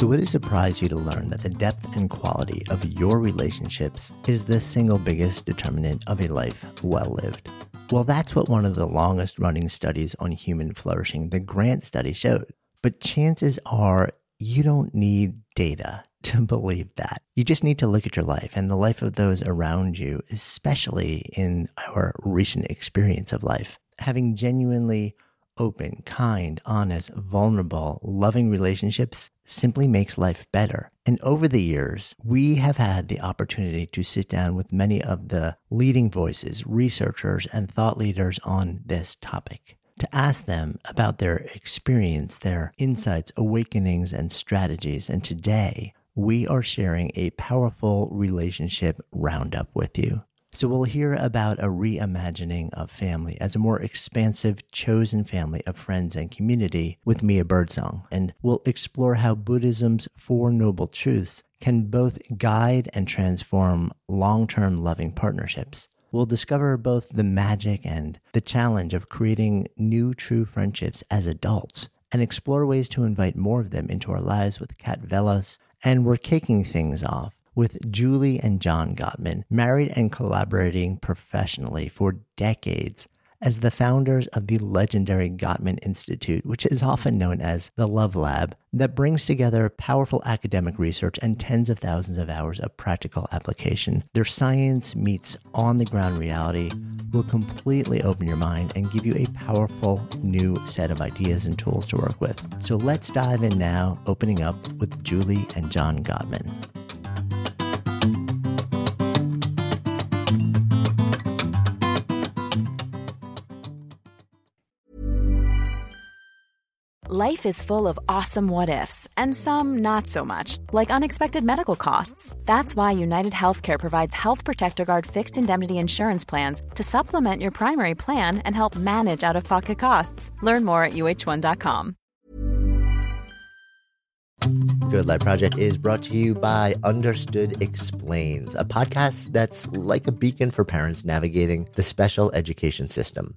So, would it surprise you to learn that the depth and quality of your relationships is the single biggest determinant of a life well lived? Well, that's what one of the longest running studies on human flourishing, the Grant study, showed. But chances are you don't need data to believe that. You just need to look at your life and the life of those around you, especially in our recent experience of life. Having genuinely open, kind, honest, vulnerable, loving relationships simply makes life better. And over the years, we have had the opportunity to sit down with many of the leading voices, researchers, and thought leaders on this topic to ask them about their experience, their insights, awakenings, and strategies. And today, we are sharing a powerful relationship roundup with you. So, we'll hear about a reimagining of family as a more expansive, chosen family of friends and community with Mia Birdsong. And we'll explore how Buddhism's Four Noble Truths can both guide and transform long term loving partnerships. We'll discover both the magic and the challenge of creating new true friendships as adults and explore ways to invite more of them into our lives with Kat Vellos. And we're kicking things off with Julie and John Gottman, married and collaborating professionally for decades as the founders of the legendary Gottman Institute, which is often known as the Love Lab, that brings together powerful academic research and tens of thousands of hours of practical application. Their science meets on the ground reality will completely open your mind and give you a powerful new set of ideas and tools to work with. So let's dive in now, opening up with Julie and John Gottman. Life is full of awesome what ifs, and some not so much, like unexpected medical costs. That's why United Healthcare provides Health Protector Guard fixed indemnity insurance plans to supplement your primary plan and help manage out of pocket costs. Learn more at uh1.com. Good Life Project is brought to you by Understood Explains, a podcast that's like a beacon for parents navigating the special education system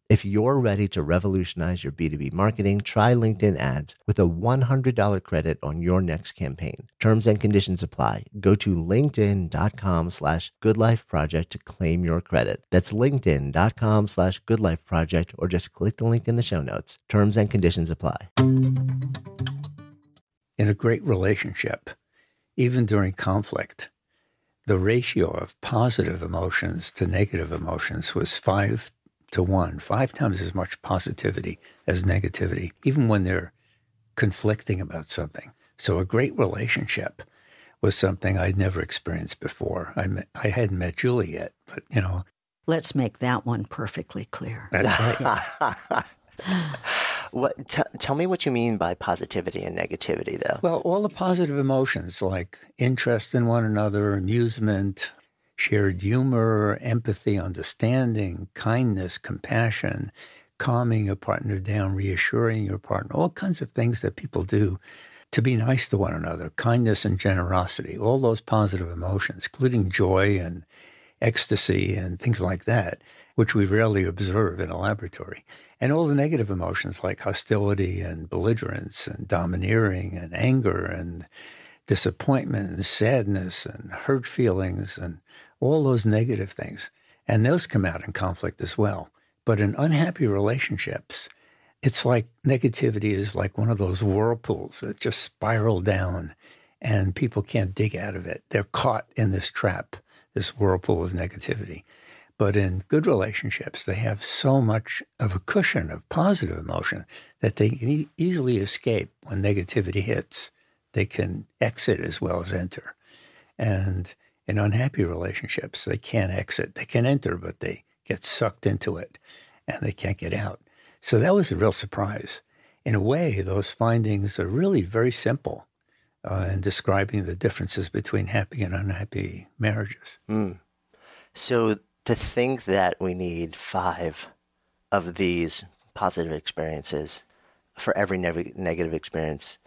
If you're ready to revolutionize your B2B marketing, try LinkedIn ads with a $100 credit on your next campaign. Terms and conditions apply. Go to linkedin.com slash goodlifeproject to claim your credit. That's linkedin.com slash goodlifeproject or just click the link in the show notes. Terms and conditions apply. In a great relationship, even during conflict, the ratio of positive emotions to negative emotions was five to one, five times as much positivity as negativity, even when they're conflicting about something. So a great relationship was something I'd never experienced before. I met, I hadn't met Julie yet, but you know. Let's make that one perfectly clear. That's right. What? T- tell me what you mean by positivity and negativity, though. Well, all the positive emotions like interest in one another, amusement, shared humor, empathy, understanding, kindness, compassion, calming your partner down, reassuring your partner, all kinds of things that people do to be nice to one another, kindness and generosity, all those positive emotions, including joy and ecstasy and things like that, which we rarely observe in a laboratory. And all the negative emotions like hostility and belligerence and domineering and anger and disappointment and sadness and hurt feelings and all those negative things. And those come out in conflict as well. But in unhappy relationships, it's like negativity is like one of those whirlpools that just spiral down and people can't dig out of it. They're caught in this trap, this whirlpool of negativity. But in good relationships, they have so much of a cushion of positive emotion that they can e- easily escape when negativity hits. They can exit as well as enter. And in unhappy relationships, they can't exit. They can enter, but they get sucked into it and they can't get out. So that was a real surprise. In a way, those findings are really very simple uh, in describing the differences between happy and unhappy marriages. Mm. So to think that we need five of these positive experiences for every ne- negative experience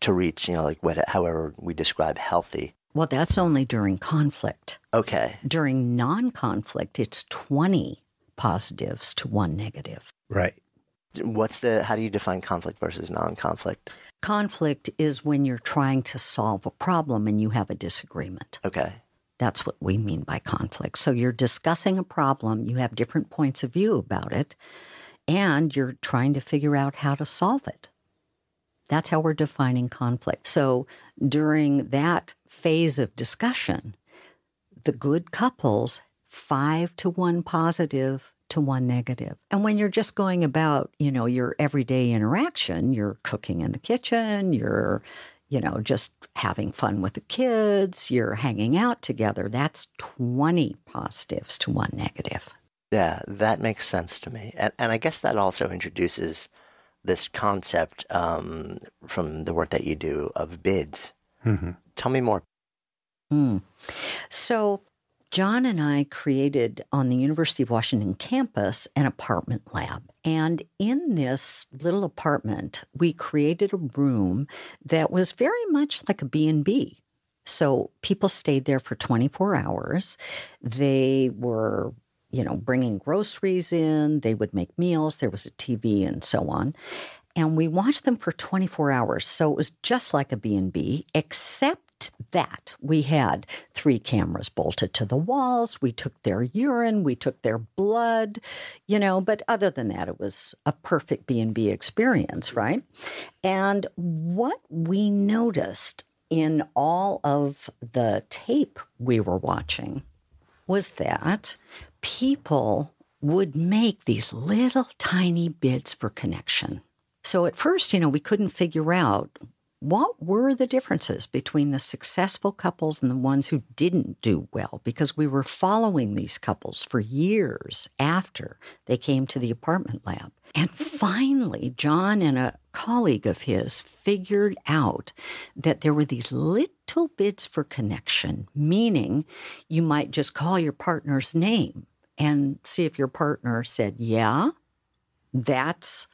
to reach, you know, like what, however we describe healthy. Well, that's only during conflict. Okay. During non conflict, it's 20 positives to one negative. Right. What's the, how do you define conflict versus non conflict? Conflict is when you're trying to solve a problem and you have a disagreement. Okay. That's what we mean by conflict. So you're discussing a problem, you have different points of view about it, and you're trying to figure out how to solve it. That's how we're defining conflict. So during that phase of discussion, the good couples, five to one positive to one negative. And when you're just going about, you know, your everyday interaction, you're cooking in the kitchen, you're, you know, just having fun with the kids, you're hanging out together, that's 20 positives to one negative. Yeah, that makes sense to me. And, and I guess that also introduces this concept um, from the work that you do of bids. Mm-hmm. Tell me more. Mm. So, John and I created on the University of Washington campus an apartment lab. And in this little apartment, we created a room that was very much like a B&B. So people stayed there for 24 hours. They were, you know, bringing groceries in, they would make meals, there was a TV and so on. And we watched them for 24 hours. So it was just like a B&B except that. We had three cameras bolted to the walls. We took their urine, we took their blood, you know, but other than that it was a perfect B&B experience, right? And what we noticed in all of the tape we were watching was that people would make these little tiny bids for connection. So at first, you know, we couldn't figure out what were the differences between the successful couples and the ones who didn't do well? Because we were following these couples for years after they came to the apartment lab. And finally, John and a colleague of his figured out that there were these little bids for connection, meaning you might just call your partner's name and see if your partner said, Yeah, that's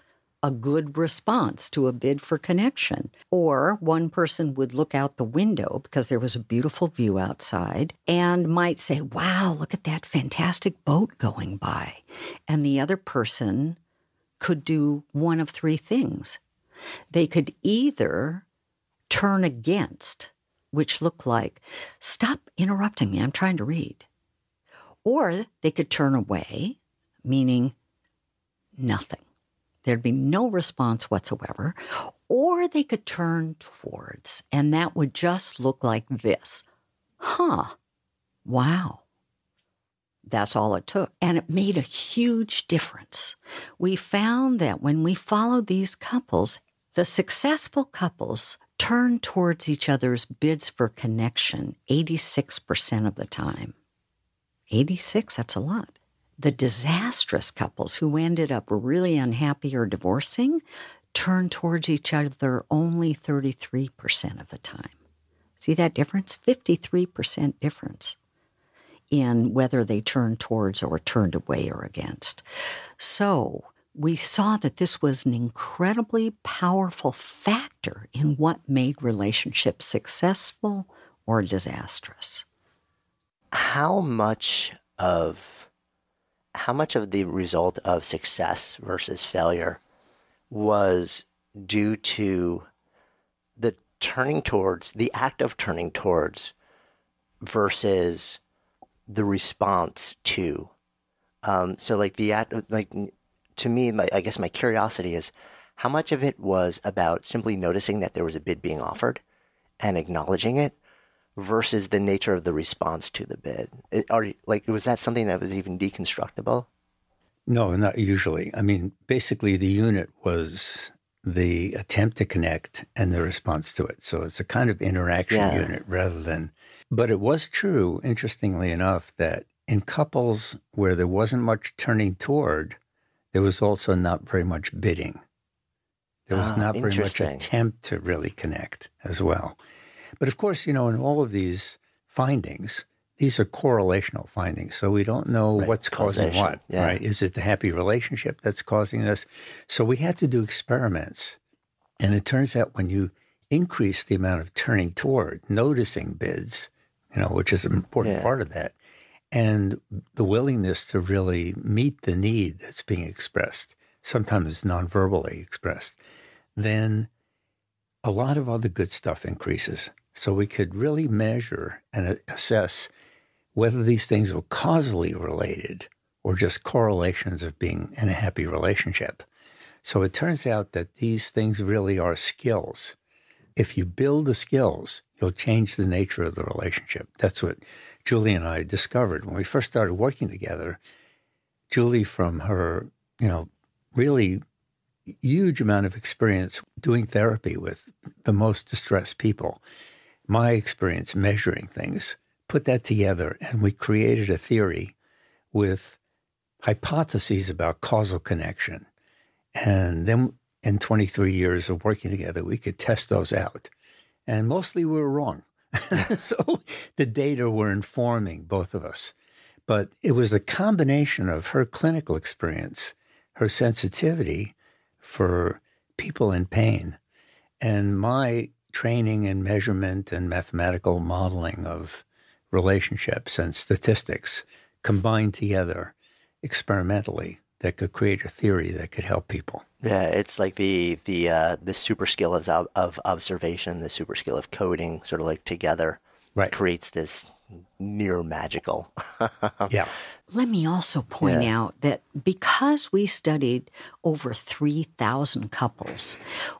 a good response to a bid for connection. Or one person would look out the window because there was a beautiful view outside and might say, Wow, look at that fantastic boat going by. And the other person could do one of three things. They could either turn against, which looked like, Stop interrupting me, I'm trying to read. Or they could turn away, meaning nothing. There'd be no response whatsoever. Or they could turn towards, and that would just look like this. Huh. Wow. That's all it took. And it made a huge difference. We found that when we followed these couples, the successful couples turned towards each other's bids for connection 86% of the time. 86, that's a lot. The disastrous couples who ended up really unhappy or divorcing turned towards each other only 33% of the time. See that difference? 53% difference in whether they turned towards or turned away or against. So we saw that this was an incredibly powerful factor in what made relationships successful or disastrous. How much of how much of the result of success versus failure was due to the turning towards the act of turning towards versus the response to? Um, so like the act like to me my, i guess my curiosity is how much of it was about simply noticing that there was a bid being offered and acknowledging it versus the nature of the response to the bid it, are like was that something that was even deconstructible no, not usually. I mean, basically, the unit was the attempt to connect and the response to it. So it's a kind of interaction yeah. unit rather than. But it was true, interestingly enough, that in couples where there wasn't much turning toward, there was also not very much bidding. There was ah, not very much attempt to really connect as well. But of course, you know, in all of these findings, these are correlational findings. So we don't know right. what's causing what, yeah. right? Is it the happy relationship that's causing this? So we had to do experiments. And it turns out when you increase the amount of turning toward, noticing bids, you know, which is an important yeah. part of that, and the willingness to really meet the need that's being expressed, sometimes non-verbally expressed, then a lot of other good stuff increases. So we could really measure and assess whether these things were causally related or just correlations of being in a happy relationship. So it turns out that these things really are skills. If you build the skills, you'll change the nature of the relationship. That's what Julie and I discovered when we first started working together. Julie, from her, you know, really huge amount of experience doing therapy with the most distressed people, my experience measuring things, put that together and we created a theory with hypotheses about causal connection. And then in 23 years of working together, we could test those out. And mostly we were wrong. so the data were informing both of us. But it was the combination of her clinical experience, her sensitivity for people in pain, and my training and measurement and mathematical modeling of relationships and statistics combined together experimentally that could create a theory that could help people. Yeah, it's like the the uh, the super skill of of observation, the super skill of coding, sort of like together, right. creates this near magical. yeah. Let me also point yeah. out that because we studied over 3,000 couples,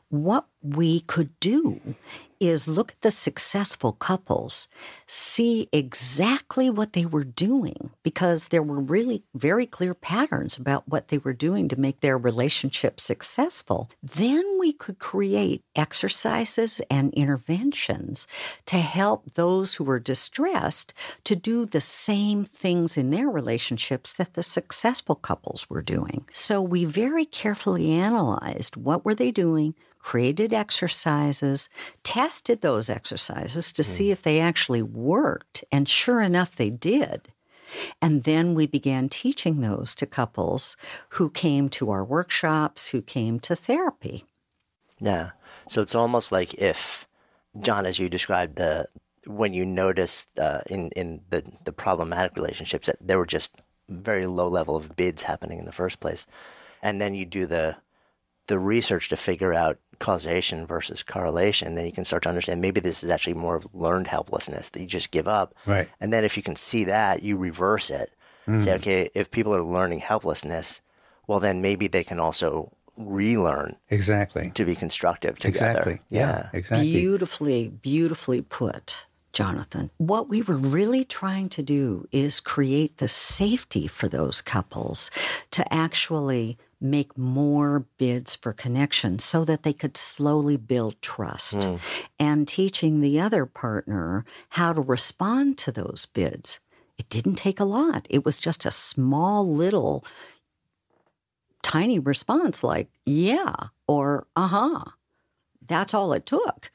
what we could do is look at the successful couples, see exactly what they were doing, because there were really very clear patterns about what they were doing to make their relationship successful. Then we could create exercises and interventions to help those who were distressed to do the same things in their relationships that the successful couples were doing. So we very carefully analyzed what were they doing, created exercises, tested those exercises to mm. see if they actually worked. And sure enough, they did. And then we began teaching those to couples who came to our workshops, who came to therapy. Yeah. So it's almost like if, John, as you described, the when you noticed uh, in in the the problematic relationships that there were just very low level of bids happening in the first place, and then you do the the research to figure out causation versus correlation, then you can start to understand maybe this is actually more of learned helplessness that you just give up. Right. And then if you can see that, you reverse it. Mm. Say, okay, if people are learning helplessness, well, then maybe they can also relearn exactly to be constructive together. Exactly. Yeah, yeah, exactly. Beautifully, beautifully put. Jonathan. What we were really trying to do is create the safety for those couples to actually make more bids for connection so that they could slowly build trust mm. and teaching the other partner how to respond to those bids It didn't take a lot. It was just a small little tiny response like, yeah, or uh huh. That's all it took.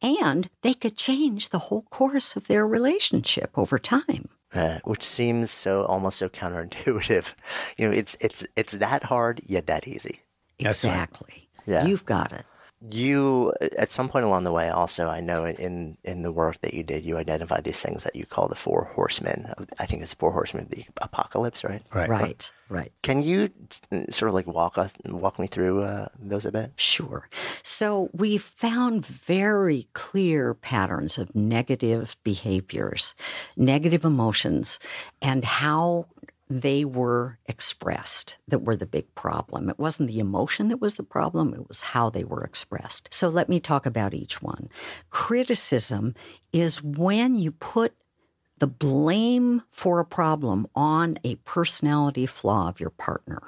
And they could change the whole course of their relationship over time. Uh, which seems so almost so counterintuitive. You know, it's it's it's that hard yet that easy. Exactly. Yeah. You've got it. You at some point along the way, also, I know in in the work that you did, you identified these things that you call the four horsemen. I think it's the four horsemen of the apocalypse, right? Right. Right, right. Can you sort of like walk us walk me through uh, those a bit? Sure. So we found very clear patterns of negative behaviors, negative emotions, and how they were expressed that were the big problem. It wasn't the emotion that was the problem, it was how they were expressed. So let me talk about each one. Criticism is when you put the blame for a problem on a personality flaw of your partner,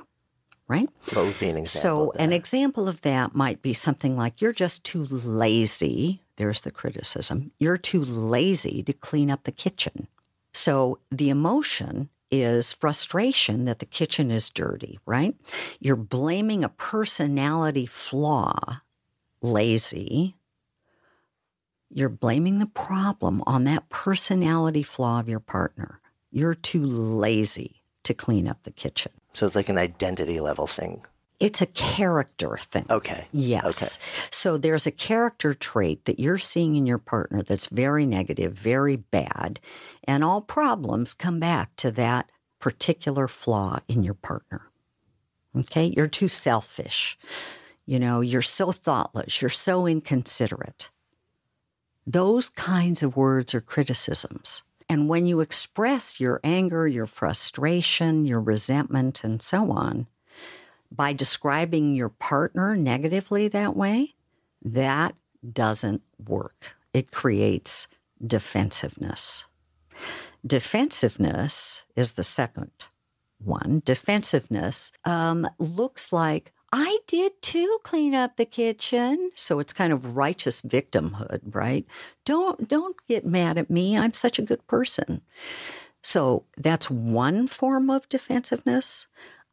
right? What would be an example? So, an example of that might be something like you're just too lazy. There's the criticism. You're too lazy to clean up the kitchen. So, the emotion is frustration that the kitchen is dirty, right? You're blaming a personality flaw, lazy. You're blaming the problem on that personality flaw of your partner. You're too lazy to clean up the kitchen. so it's like an identity level thing. It's a character thing. Okay. Yes. Okay. So there's a character trait that you're seeing in your partner that's very negative, very bad, and all problems come back to that particular flaw in your partner. Okay? You're too selfish. You know, you're so thoughtless, you're so inconsiderate. Those kinds of words are criticisms. And when you express your anger, your frustration, your resentment, and so on, by describing your partner negatively that way, that doesn't work. It creates defensiveness. Defensiveness is the second one. Defensiveness um, looks like I did too clean up the kitchen. So it's kind of righteous victimhood, right? Don't don't get mad at me. I'm such a good person. So that's one form of defensiveness.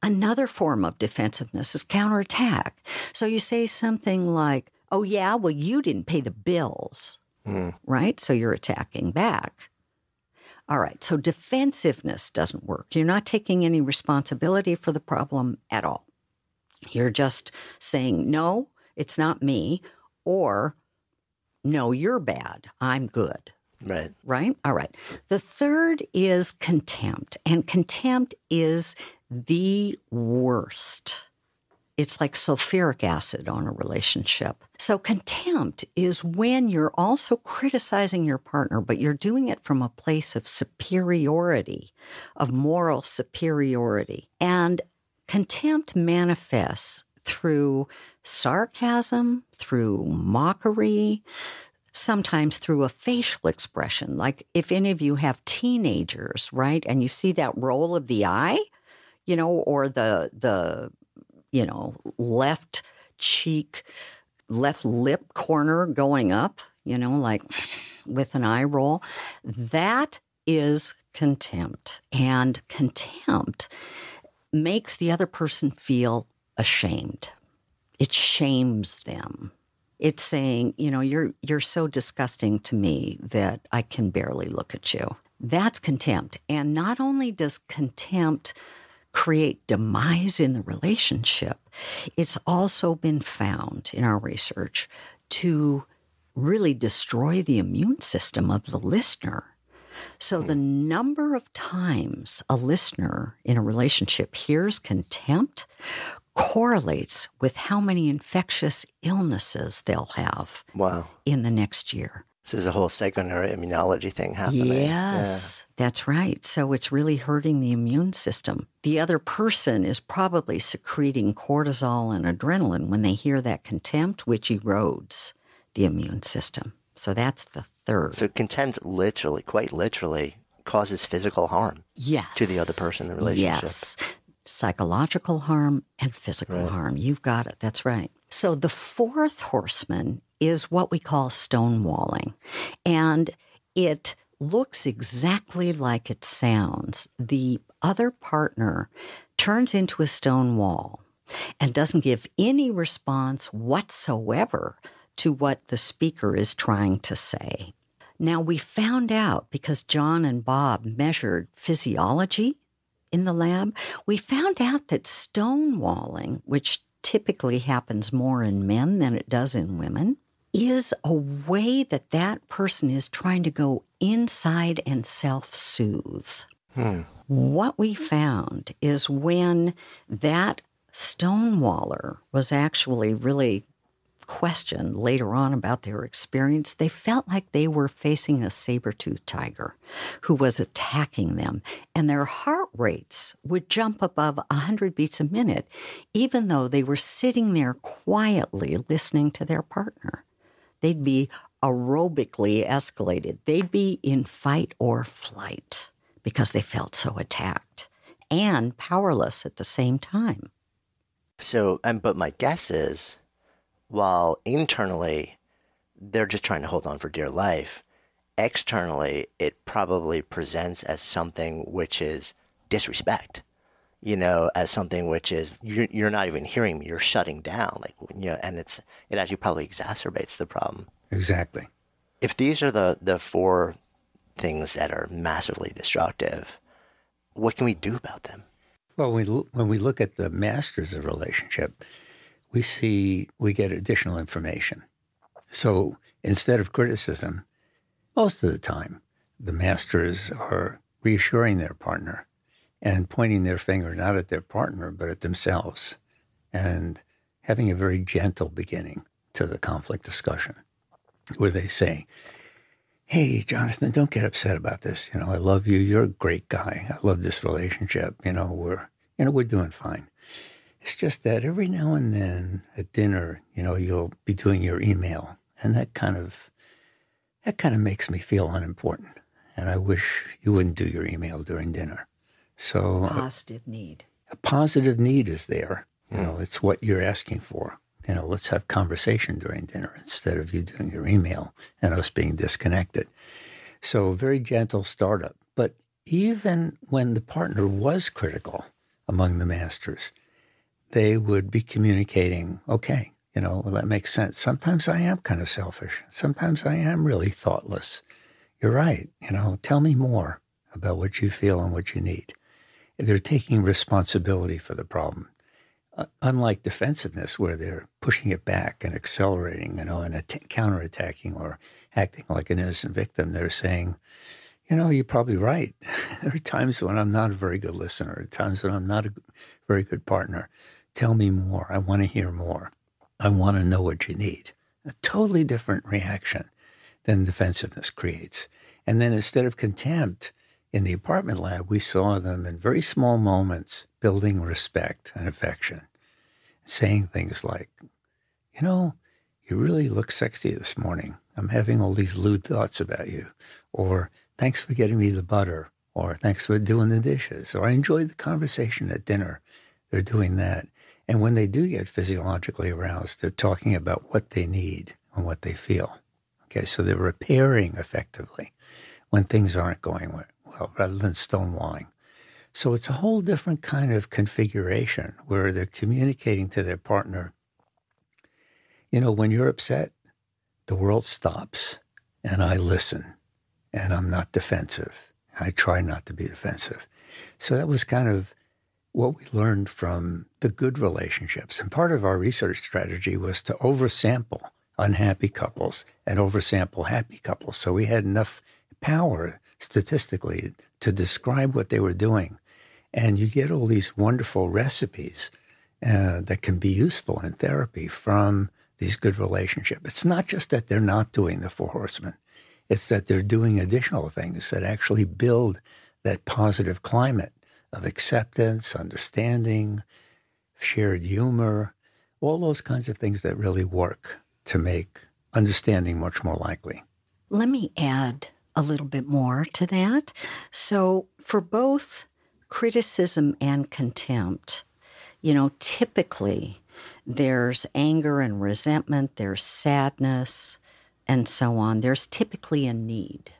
Another form of defensiveness is counterattack. So you say something like, "Oh yeah, well you didn't pay the bills." Hmm. Right? So you're attacking back. All right. So defensiveness doesn't work. You're not taking any responsibility for the problem at all. You're just saying, no, it's not me, or no, you're bad. I'm good. Right. Right? All right. The third is contempt, and contempt is the worst. It's like sulfuric acid on a relationship. So, contempt is when you're also criticizing your partner, but you're doing it from a place of superiority, of moral superiority. And contempt manifests through sarcasm, through mockery, sometimes through a facial expression. Like if any of you have teenagers, right, and you see that roll of the eye, you know, or the the you know left cheek, left lip corner going up, you know, like with an eye roll, that is contempt, and contempt makes the other person feel ashamed. It shames them. It's saying, you know, you're you're so disgusting to me that I can barely look at you. That's contempt. And not only does contempt create demise in the relationship, it's also been found in our research to really destroy the immune system of the listener. So the hmm. number of times a listener in a relationship hears contempt correlates with how many infectious illnesses they'll have Wow. in the next year. So there's a whole psychoneuroimmunology thing happening. Yes, that's right. So it's really hurting the immune system. The other person is probably secreting cortisol and adrenaline when they hear that contempt, which erodes the immune system. So that's the third. So contempt literally, quite literally, causes physical harm yes. to the other person in the relationship. Yes. Psychological harm and physical harm. You've got it. That's right. So the fourth horseman is what we call stonewalling. And it looks exactly like it sounds. The other partner turns into a stone wall and doesn't give any response whatsoever to what the speaker is trying to say. Now, we found out because John and Bob measured physiology in the lab, we found out that stonewalling, which typically happens more in men than it does in women, is a way that that person is trying to go inside and self soothe. Hmm. What we found is when that stonewaller was actually really questioned later on about their experience, they felt like they were facing a saber toothed tiger who was attacking them, and their heart rates would jump above 100 beats a minute, even though they were sitting there quietly listening to their partner. They'd be aerobically escalated, they'd be in fight or flight because they felt so attacked and powerless at the same time. So, and but my guess is while internally they're just trying to hold on for dear life, externally it probably presents as something which is disrespect. You know, as something which is you're, you're not even hearing me. You're shutting down, like you know, and it's it actually probably exacerbates the problem. Exactly. If these are the the four things that are massively destructive, what can we do about them? Well, when we, when we look at the masters of relationship, we see we get additional information. So instead of criticism, most of the time, the masters are reassuring their partner and pointing their finger not at their partner, but at themselves and having a very gentle beginning to the conflict discussion where they say, Hey, Jonathan, don't get upset about this. You know, I love you. You're a great guy. I love this relationship. You know, we're, you know, we're doing fine. It's just that every now and then at dinner, you know, you'll be doing your email, and that kind of that kind of makes me feel unimportant. And I wish you wouldn't do your email during dinner. So uh, positive a, need. A positive need is there. You hmm. know, it's what you're asking for. You know, let's have conversation during dinner instead of you doing your email and us being disconnected. So very gentle startup. But even when the partner was critical among the masters, they would be communicating, okay, you know, well, that makes sense. Sometimes I am kind of selfish. Sometimes I am really thoughtless. You're right. You know, tell me more about what you feel and what you need. They're taking responsibility for the problem. Uh, unlike defensiveness, where they're pushing it back and accelerating, you know, and att- counterattacking or acting like an innocent victim, they're saying, you know, you're probably right. there are times when I'm not a very good listener, times when I'm not a very good partner. Tell me more. I want to hear more. I want to know what you need. A totally different reaction than defensiveness creates. And then instead of contempt in the apartment lab, we saw them in very small moments building respect and affection, saying things like, you know, you really look sexy this morning. I'm having all these lewd thoughts about you. Or thanks for getting me the butter. Or thanks for doing the dishes. Or I enjoyed the conversation at dinner. They're doing that. And when they do get physiologically aroused, they're talking about what they need and what they feel. Okay, so they're repairing effectively when things aren't going well, rather than stonewalling. So it's a whole different kind of configuration where they're communicating to their partner. You know, when you're upset, the world stops and I listen and I'm not defensive. I try not to be defensive. So that was kind of what we learned from the good relationships. And part of our research strategy was to oversample unhappy couples and oversample happy couples. So we had enough power statistically to describe what they were doing. And you get all these wonderful recipes uh, that can be useful in therapy from these good relationships. It's not just that they're not doing the four horsemen. It's that they're doing additional things that actually build that positive climate of acceptance, understanding, shared humor, all those kinds of things that really work to make understanding much more likely. Let me add a little bit more to that. So, for both criticism and contempt, you know, typically there's anger and resentment, there's sadness, and so on. There's typically a need.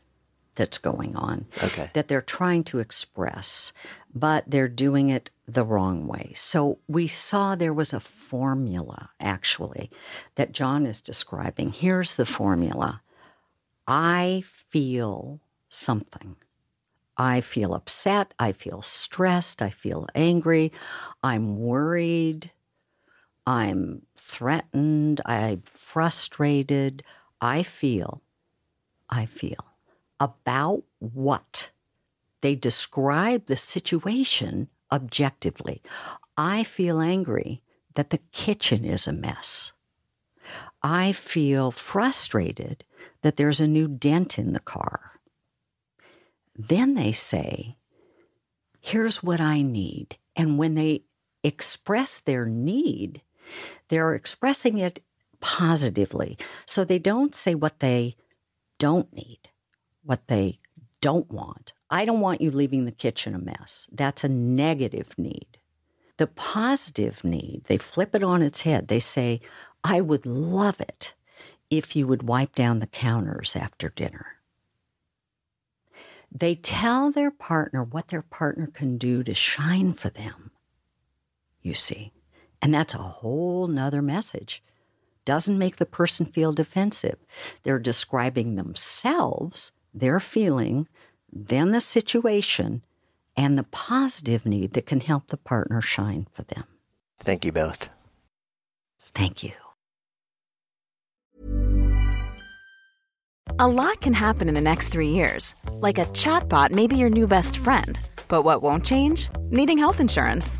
That's going on Okay. that they're trying to express, but they're doing it the wrong way. So we saw there was a formula actually that John is describing. Here's the formula I feel something. I feel upset. I feel stressed. I feel angry. I'm worried. I'm threatened. I'm frustrated. I feel. I feel. About what? They describe the situation objectively. I feel angry that the kitchen is a mess. I feel frustrated that there's a new dent in the car. Then they say, Here's what I need. And when they express their need, they're expressing it positively. So they don't say what they don't need, what they don't want. I don't want you leaving the kitchen a mess. That's a negative need. The positive need, they flip it on its head. They say, I would love it if you would wipe down the counters after dinner. They tell their partner what their partner can do to shine for them, you see. And that's a whole nother message. Doesn't make the person feel defensive. They're describing themselves, their feeling, then the situation, and the positive need that can help the partner shine for them. Thank you both. Thank you. A lot can happen in the next three years. Like a chatbot may be your new best friend. But what won't change? Needing health insurance.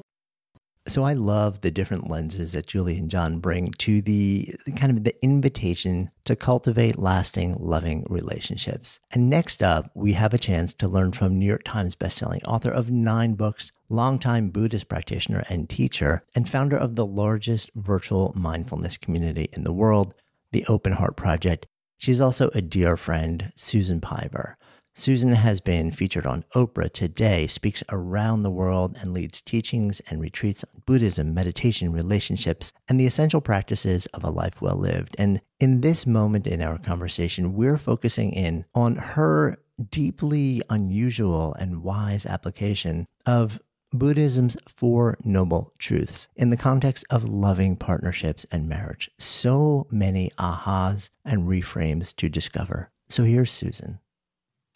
So I love the different lenses that Julie and John bring to the kind of the invitation to cultivate lasting, loving relationships. And next up, we have a chance to learn from New York Times bestselling author of nine books, longtime Buddhist practitioner and teacher, and founder of the largest virtual mindfulness community in the world, the Open Heart Project. She's also a dear friend, Susan Piver. Susan has been featured on Oprah Today, speaks around the world, and leads teachings and retreats on Buddhism, meditation, relationships, and the essential practices of a life well lived. And in this moment in our conversation, we're focusing in on her deeply unusual and wise application of Buddhism's Four Noble Truths in the context of loving partnerships and marriage. So many ahas and reframes to discover. So here's Susan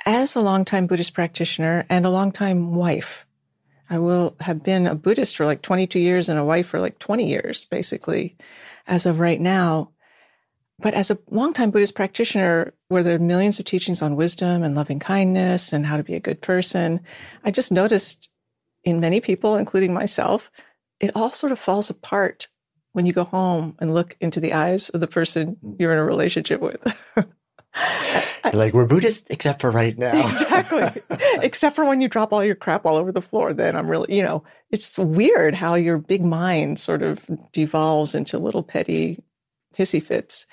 as a longtime Buddhist practitioner and a longtime wife. I will have been a Buddhist for like 22 years and a wife for like 20 years, basically, as of right now. But as a longtime Buddhist practitioner, where there are millions of teachings on wisdom and loving kindness and how to be a good person, I just noticed in many people, including myself, it all sort of falls apart when you go home and look into the eyes of the person you're in a relationship with. like we're Buddhist except for right now. exactly. except for when you drop all your crap all over the floor, then I'm really, you know, it's weird how your big mind sort of devolves into little petty hissy fits.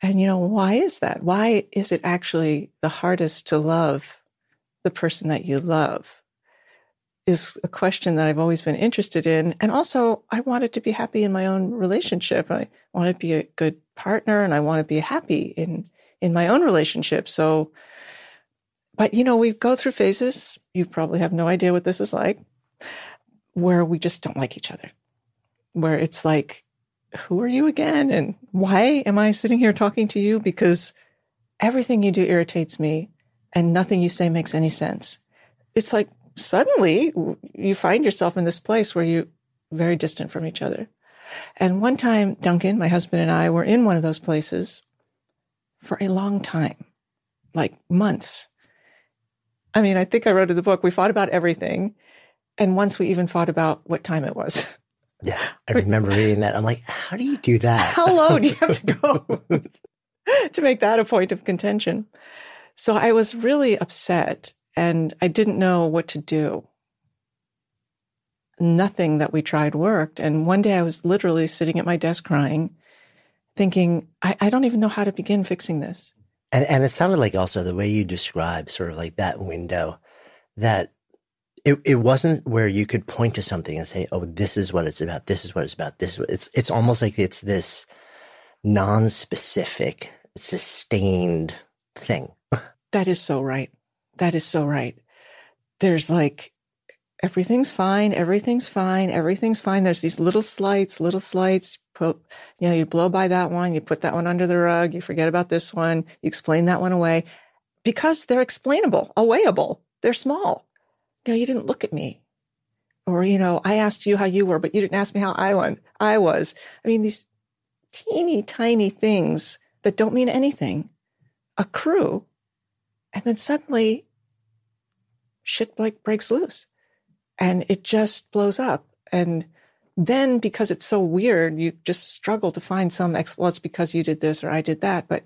And you know, why is that? Why is it actually the hardest to love the person that you love? Is a question that I've always been interested in. And also, I wanted to be happy in my own relationship. I want to be a good partner and I want to be happy in in my own relationship. So, but you know, we go through phases. You probably have no idea what this is like, where we just don't like each other, where it's like, who are you again? And why am I sitting here talking to you? Because everything you do irritates me and nothing you say makes any sense. It's like suddenly you find yourself in this place where you're very distant from each other. And one time, Duncan, my husband, and I were in one of those places for a long time, like months. I mean, I think I wrote in the book, we fought about everything. And once we even fought about what time it was. Yeah, I remember reading that. I'm like, how do you do that? How low do you have to go to make that a point of contention? So I was really upset and I didn't know what to do. Nothing that we tried worked. And one day I was literally sitting at my desk crying thinking, I, I don't even know how to begin fixing this. And, and it sounded like also the way you described sort of like that window that it, it wasn't where you could point to something and say, oh, this is what it's about. This is what it's about. This it's, it's almost like it's this non-specific, sustained thing. that is so right. That is so right. There's like, everything's fine. Everything's fine. Everything's fine. There's these little slights, little slights put, you know, you blow by that one, you put that one under the rug, you forget about this one, you explain that one away because they're explainable, awayable. They're small. You know, you didn't look at me. Or, you know, I asked you how you were, but you didn't ask me how I went. I was. I mean, these teeny tiny things that don't mean anything accrue. And then suddenly shit like breaks loose and it just blows up. And then because it's so weird, you just struggle to find some ex. Well, it's because you did this or I did that. But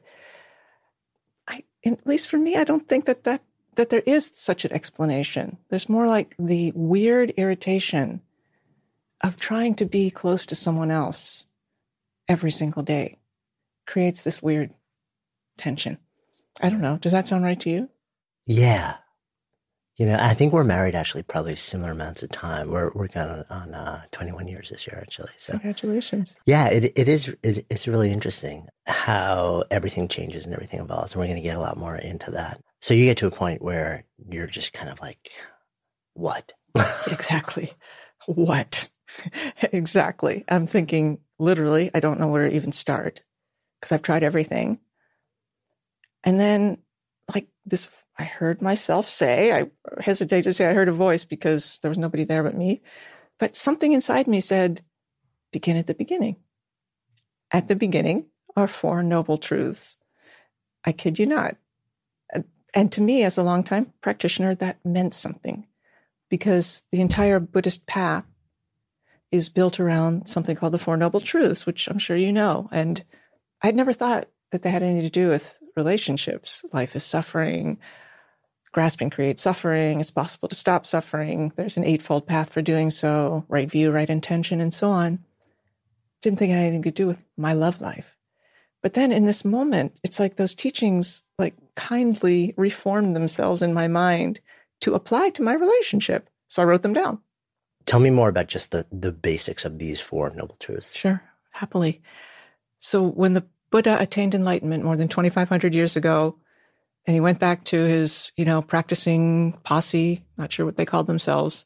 I, at least for me, I don't think that that that there is such an explanation. There's more like the weird irritation of trying to be close to someone else every single day creates this weird tension. I don't know. Does that sound right to you? Yeah. You know, I think we're married actually probably similar amounts of time. We're we're going on, on uh, 21 years this year actually. So congratulations. Yeah, it it is it, it's really interesting how everything changes and everything evolves, and we're going to get a lot more into that. So you get to a point where you're just kind of like, what? exactly. What? exactly. I'm thinking literally. I don't know where to even start because I've tried everything, and then like this I heard myself say, I hesitate to say I heard a voice because there was nobody there but me, but something inside me said, begin at the beginning. At the beginning are four noble truths. I kid you not. And to me, as a longtime practitioner, that meant something because the entire Buddhist path is built around something called the Four Noble Truths, which I'm sure you know. And I'd never thought that they had anything to do with relationships. Life is suffering. Grasping creates suffering. It's possible to stop suffering. There's an eightfold path for doing so right view, right intention, and so on. Didn't think it had anything to do with my love life. But then in this moment, it's like those teachings like kindly reformed themselves in my mind to apply to my relationship. So I wrote them down. Tell me more about just the, the basics of these four noble truths. Sure, happily. So when the Buddha attained enlightenment more than 2,500 years ago, and he went back to his, you know, practicing posse, not sure what they called themselves,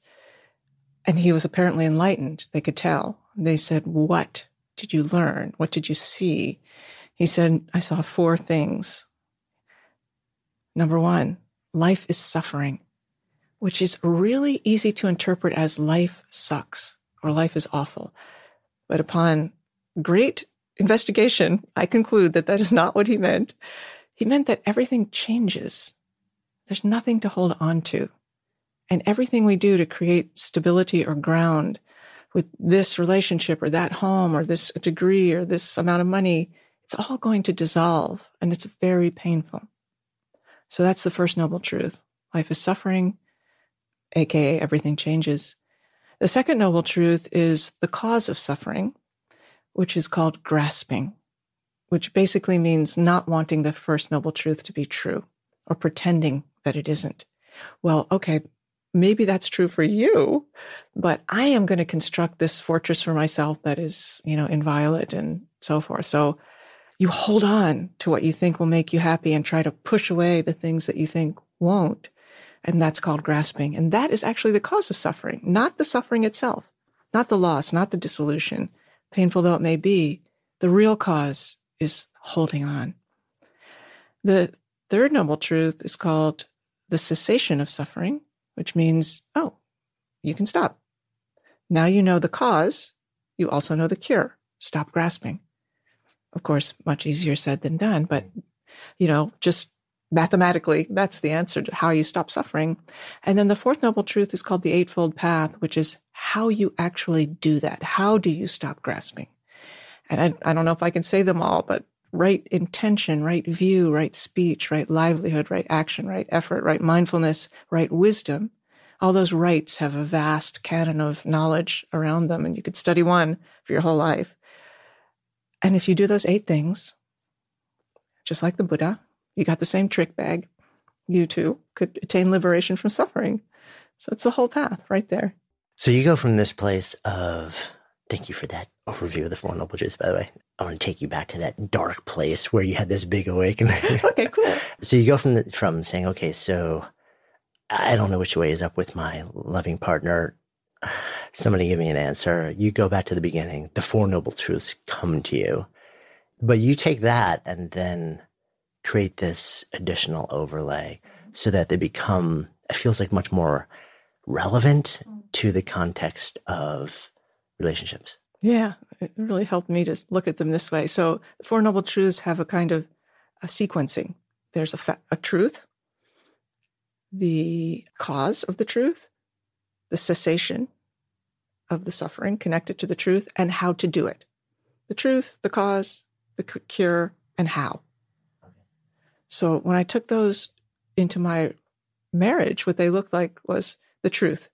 and he was apparently enlightened. They could tell. They said, What did you learn? What did you see? He said, I saw four things. Number one, life is suffering which is really easy to interpret as life sucks or life is awful. But upon great investigation, I conclude that that is not what he meant. He meant that everything changes. There's nothing to hold on to. And everything we do to create stability or ground with this relationship or that home or this degree or this amount of money, it's all going to dissolve and it's very painful. So that's the first noble truth. Life is suffering aka everything changes. The second noble truth is the cause of suffering, which is called grasping, which basically means not wanting the first noble truth to be true or pretending that it isn't. Well, okay, maybe that's true for you, but I am going to construct this fortress for myself that is, you know, inviolate and so forth. So you hold on to what you think will make you happy and try to push away the things that you think won't. And that's called grasping. And that is actually the cause of suffering, not the suffering itself, not the loss, not the dissolution, painful though it may be. The real cause is holding on. The third noble truth is called the cessation of suffering, which means, oh, you can stop. Now you know the cause, you also know the cure. Stop grasping. Of course, much easier said than done, but you know, just mathematically, that's the answer to how you stop suffering. And then the fourth noble truth is called the Eightfold Path, which is how you actually do that. How do you stop grasping? And I, I don't know if I can say them all, but right intention, right view, right speech, right livelihood, right action, right effort, right mindfulness, right wisdom. All those rights have a vast canon of knowledge around them, and you could study one for your whole life. And if you do those eight things, just like the Buddha, you got the same trick bag. You too could attain liberation from suffering. So it's the whole path right there. So you go from this place of, thank you for that overview of the Four Noble Truths, by the way. I want to take you back to that dark place where you had this big awakening. okay, cool. so you go from the, from saying, okay, so I don't know which way is up with my loving partner. Somebody give me an answer. You go back to the beginning. The Four Noble Truths come to you. But you take that and then create this additional overlay so that they become, it feels like much more relevant to the context of relationships. Yeah, it really helped me to look at them this way. So, Four Noble Truths have a kind of a sequencing. There's a, fa- a truth, the cause of the truth, the cessation of the suffering connected to the truth, and how to do it. The truth, the cause, the cure, and how. So when I took those into my marriage, what they looked like was the truth.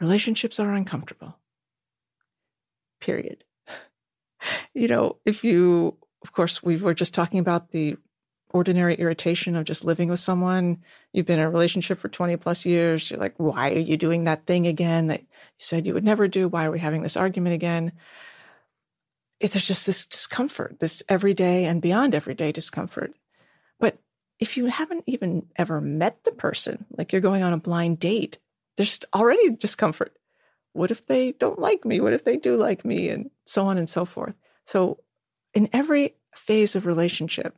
Relationships are uncomfortable. Period. you know, if you, of course, we were just talking about the ordinary irritation of just living with someone. You've been in a relationship for 20 plus years. You're like, why are you doing that thing again that you said you would never do? Why are we having this argument again? If there's just this discomfort, this everyday and beyond everyday discomfort But if you haven't even ever met the person, like you're going on a blind date, there's already discomfort. What if they don't like me? What if they do like me? And so on and so forth. So, in every phase of relationship,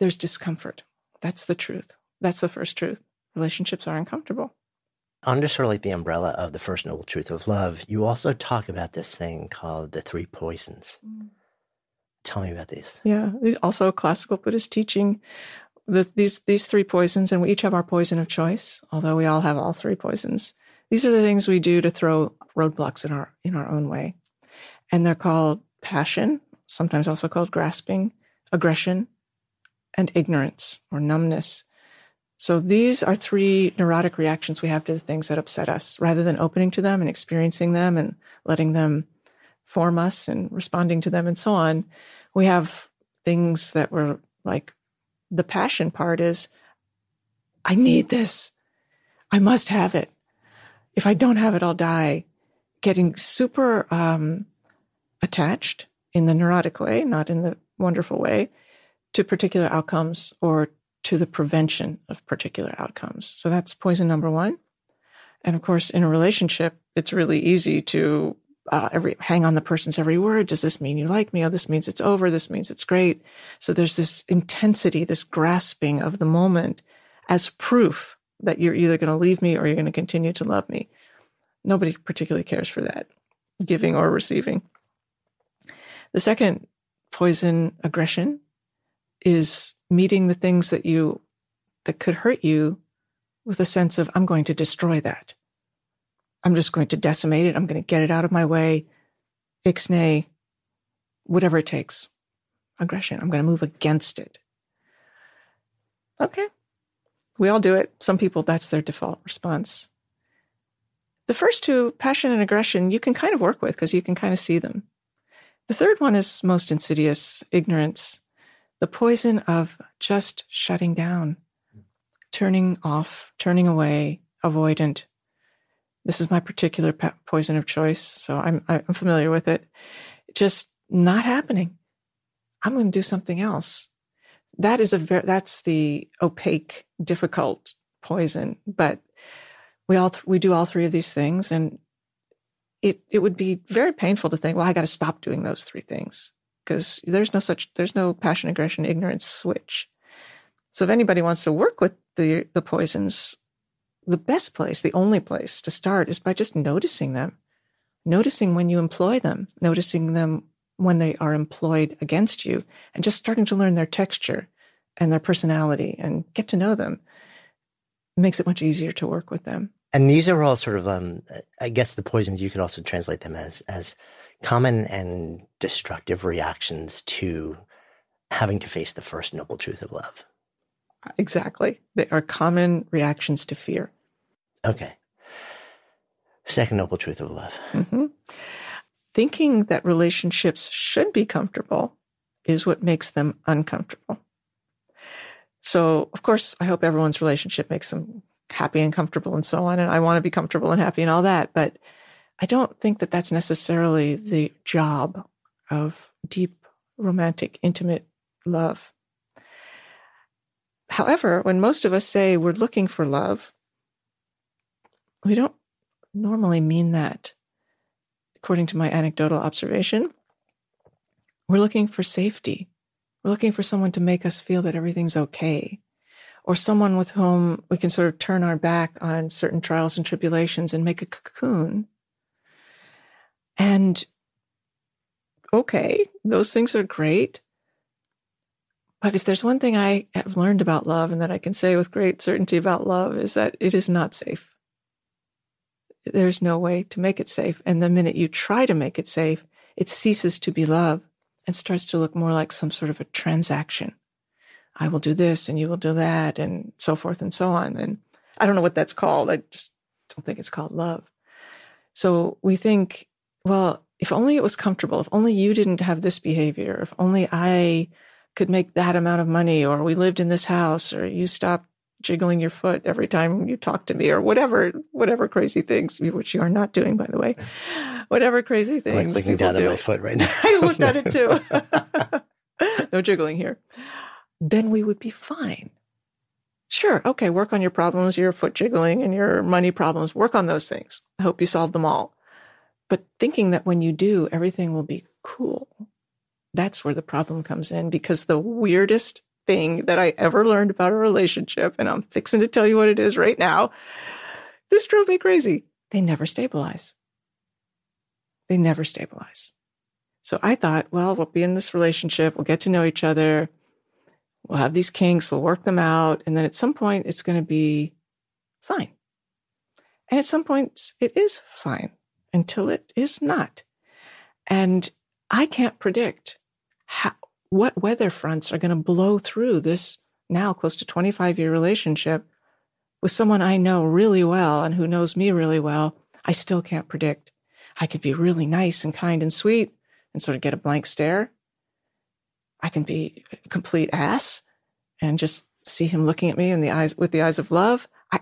there's discomfort. That's the truth. That's the first truth. Relationships are uncomfortable. Under sort of like the umbrella of the first noble truth of love, you also talk about this thing called the three poisons. Mm. Tell me about these. Yeah, also classical Buddhist teaching the, these these three poisons, and we each have our poison of choice. Although we all have all three poisons, These are the things we do to throw roadblocks in our in our own way. And they're called passion, sometimes also called grasping, aggression, and ignorance or numbness. So these are three neurotic reactions we have to the things that upset us. Rather than opening to them and experiencing them and letting them form us and responding to them and so on, we have things that were like the passion part is I need this. I must have it. If I don't have it, I'll die. Getting super um, attached in the neurotic way, not in the wonderful way, to particular outcomes or to the prevention of particular outcomes. So that's poison number one. And of course, in a relationship, it's really easy to uh, every hang on the person's every word. Does this mean you like me? Oh, this means it's over. This means it's great. So there's this intensity, this grasping of the moment as proof that you're either going to leave me or you're going to continue to love me. Nobody particularly cares for that, giving or receiving. The second poison aggression is meeting the things that you that could hurt you with a sense of I'm going to destroy that. I'm just going to decimate it. I'm going to get it out of my way. Ixnay, whatever it takes. Aggression. I'm going to move against it. Okay. We all do it. Some people, that's their default response. The first two, passion and aggression, you can kind of work with because you can kind of see them. The third one is most insidious ignorance, the poison of just shutting down, turning off, turning away, avoidant. This is my particular poison of choice, so I'm, I'm familiar with it. Just not happening. I'm going to do something else. That is a very, that's the opaque, difficult poison. But we all, we do all three of these things and it it would be very painful to think, well, I got to stop doing those three things because there's no such there's no passion, aggression, ignorance switch. So if anybody wants to work with the the poisons, the best place, the only place to start is by just noticing them, noticing when you employ them, noticing them when they are employed against you, and just starting to learn their texture and their personality and get to know them. Makes it much easier to work with them. And these are all sort of, um, I guess, the poisons. You could also translate them as as common and destructive reactions to having to face the first noble truth of love. Exactly, they are common reactions to fear. Okay. Second noble truth of love. Mm-hmm. Thinking that relationships should be comfortable is what makes them uncomfortable. So, of course, I hope everyone's relationship makes them happy and comfortable and so on. And I want to be comfortable and happy and all that. But I don't think that that's necessarily the job of deep, romantic, intimate love. However, when most of us say we're looking for love, we don't normally mean that. According to my anecdotal observation, we're looking for safety. We're looking for someone to make us feel that everything's okay or someone with whom we can sort of turn our back on certain trials and tribulations and make a cocoon. And okay, those things are great. But if there's one thing I have learned about love and that I can say with great certainty about love is that it is not safe. There's no way to make it safe. And the minute you try to make it safe, it ceases to be love and starts to look more like some sort of a transaction. I will do this and you will do that and so forth and so on. And I don't know what that's called. I just don't think it's called love. So we think, well, if only it was comfortable, if only you didn't have this behavior, if only I could make that amount of money, or we lived in this house, or you stopped jiggling your foot every time you talk to me, or whatever, whatever crazy things, which you are not doing, by the way, whatever crazy things. I'm like looking down do. at my foot right now. I looked at it too. no jiggling here then we would be fine. Sure, okay, work on your problems, your foot jiggling and your money problems. Work on those things. I hope you solve them all. But thinking that when you do, everything will be cool, that's where the problem comes in because the weirdest thing that I ever learned about a relationship, and I'm fixing to tell you what it is right now, this drove me crazy. They never stabilize. They never stabilize. So I thought, well, we'll be in this relationship, we'll get to know each other We'll have these kinks, we'll work them out. And then at some point, it's going to be fine. And at some points, it is fine until it is not. And I can't predict how, what weather fronts are going to blow through this now close to 25 year relationship with someone I know really well and who knows me really well. I still can't predict. I could be really nice and kind and sweet and sort of get a blank stare. I can be a complete ass and just see him looking at me in the eyes with the eyes of love. I,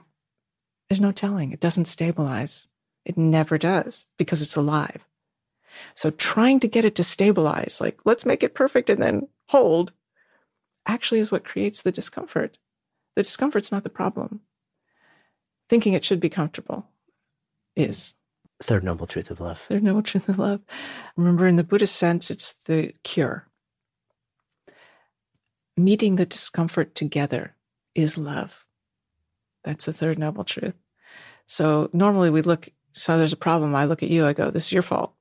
there's no telling. It doesn't stabilize. It never does because it's alive. So trying to get it to stabilize, like let's make it perfect and then hold, actually is what creates the discomfort. The discomfort's not the problem. Thinking it should be comfortable is. Third noble truth of love. Third noble truth of love. Remember, in the Buddhist sense, it's the cure. Meeting the discomfort together is love. That's the third noble truth. So normally we look, so there's a problem. I look at you, I go, this is your fault.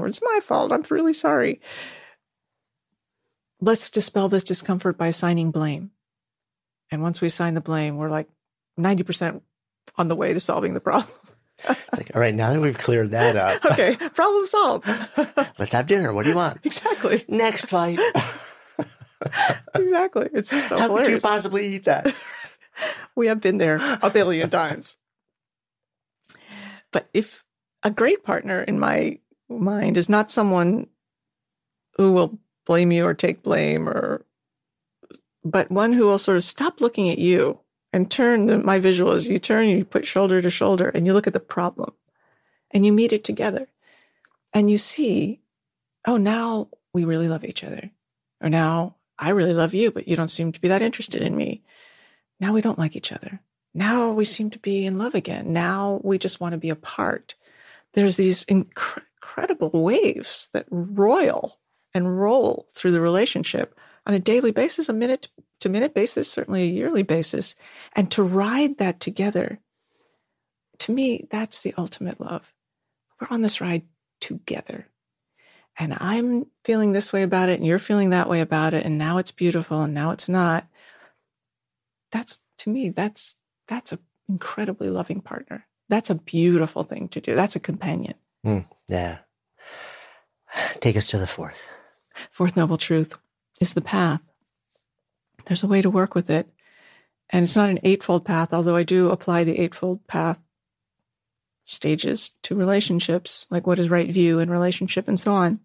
Or it's my fault. I'm really sorry. Let's dispel this discomfort by assigning blame. And once we assign the blame, we're like 90% on the way to solving the problem. it's like, all right, now that we've cleared that up. okay, problem solved. Let's have dinner. What do you want? Exactly. Next fight. exactly. It's so How hilarious. could you possibly eat that? we have been there a billion times. But if a great partner in my mind is not someone who will blame you or take blame or but one who will sort of stop looking at you and turn my visual is you turn you put shoulder to shoulder and you look at the problem and you meet it together and you see oh now we really love each other or now i really love you but you don't seem to be that interested in me. Now we don't like each other. Now we seem to be in love again. Now we just want to be apart there's these inc- incredible waves that roil and roll through the relationship on a daily basis, a minute to minute basis, certainly a yearly basis. And to ride that together, to me, that's the ultimate love. We're on this ride together. And I'm feeling this way about it, and you're feeling that way about it, and now it's beautiful, and now it's not. That's to me, that's that's an incredibly loving partner. That's a beautiful thing to do. That's a companion. Mm, yeah. Take us to the fourth. Fourth noble truth is the path. There's a way to work with it. And it's not an eightfold path, although I do apply the eightfold path stages to relationships, like what is right view in relationship and so on.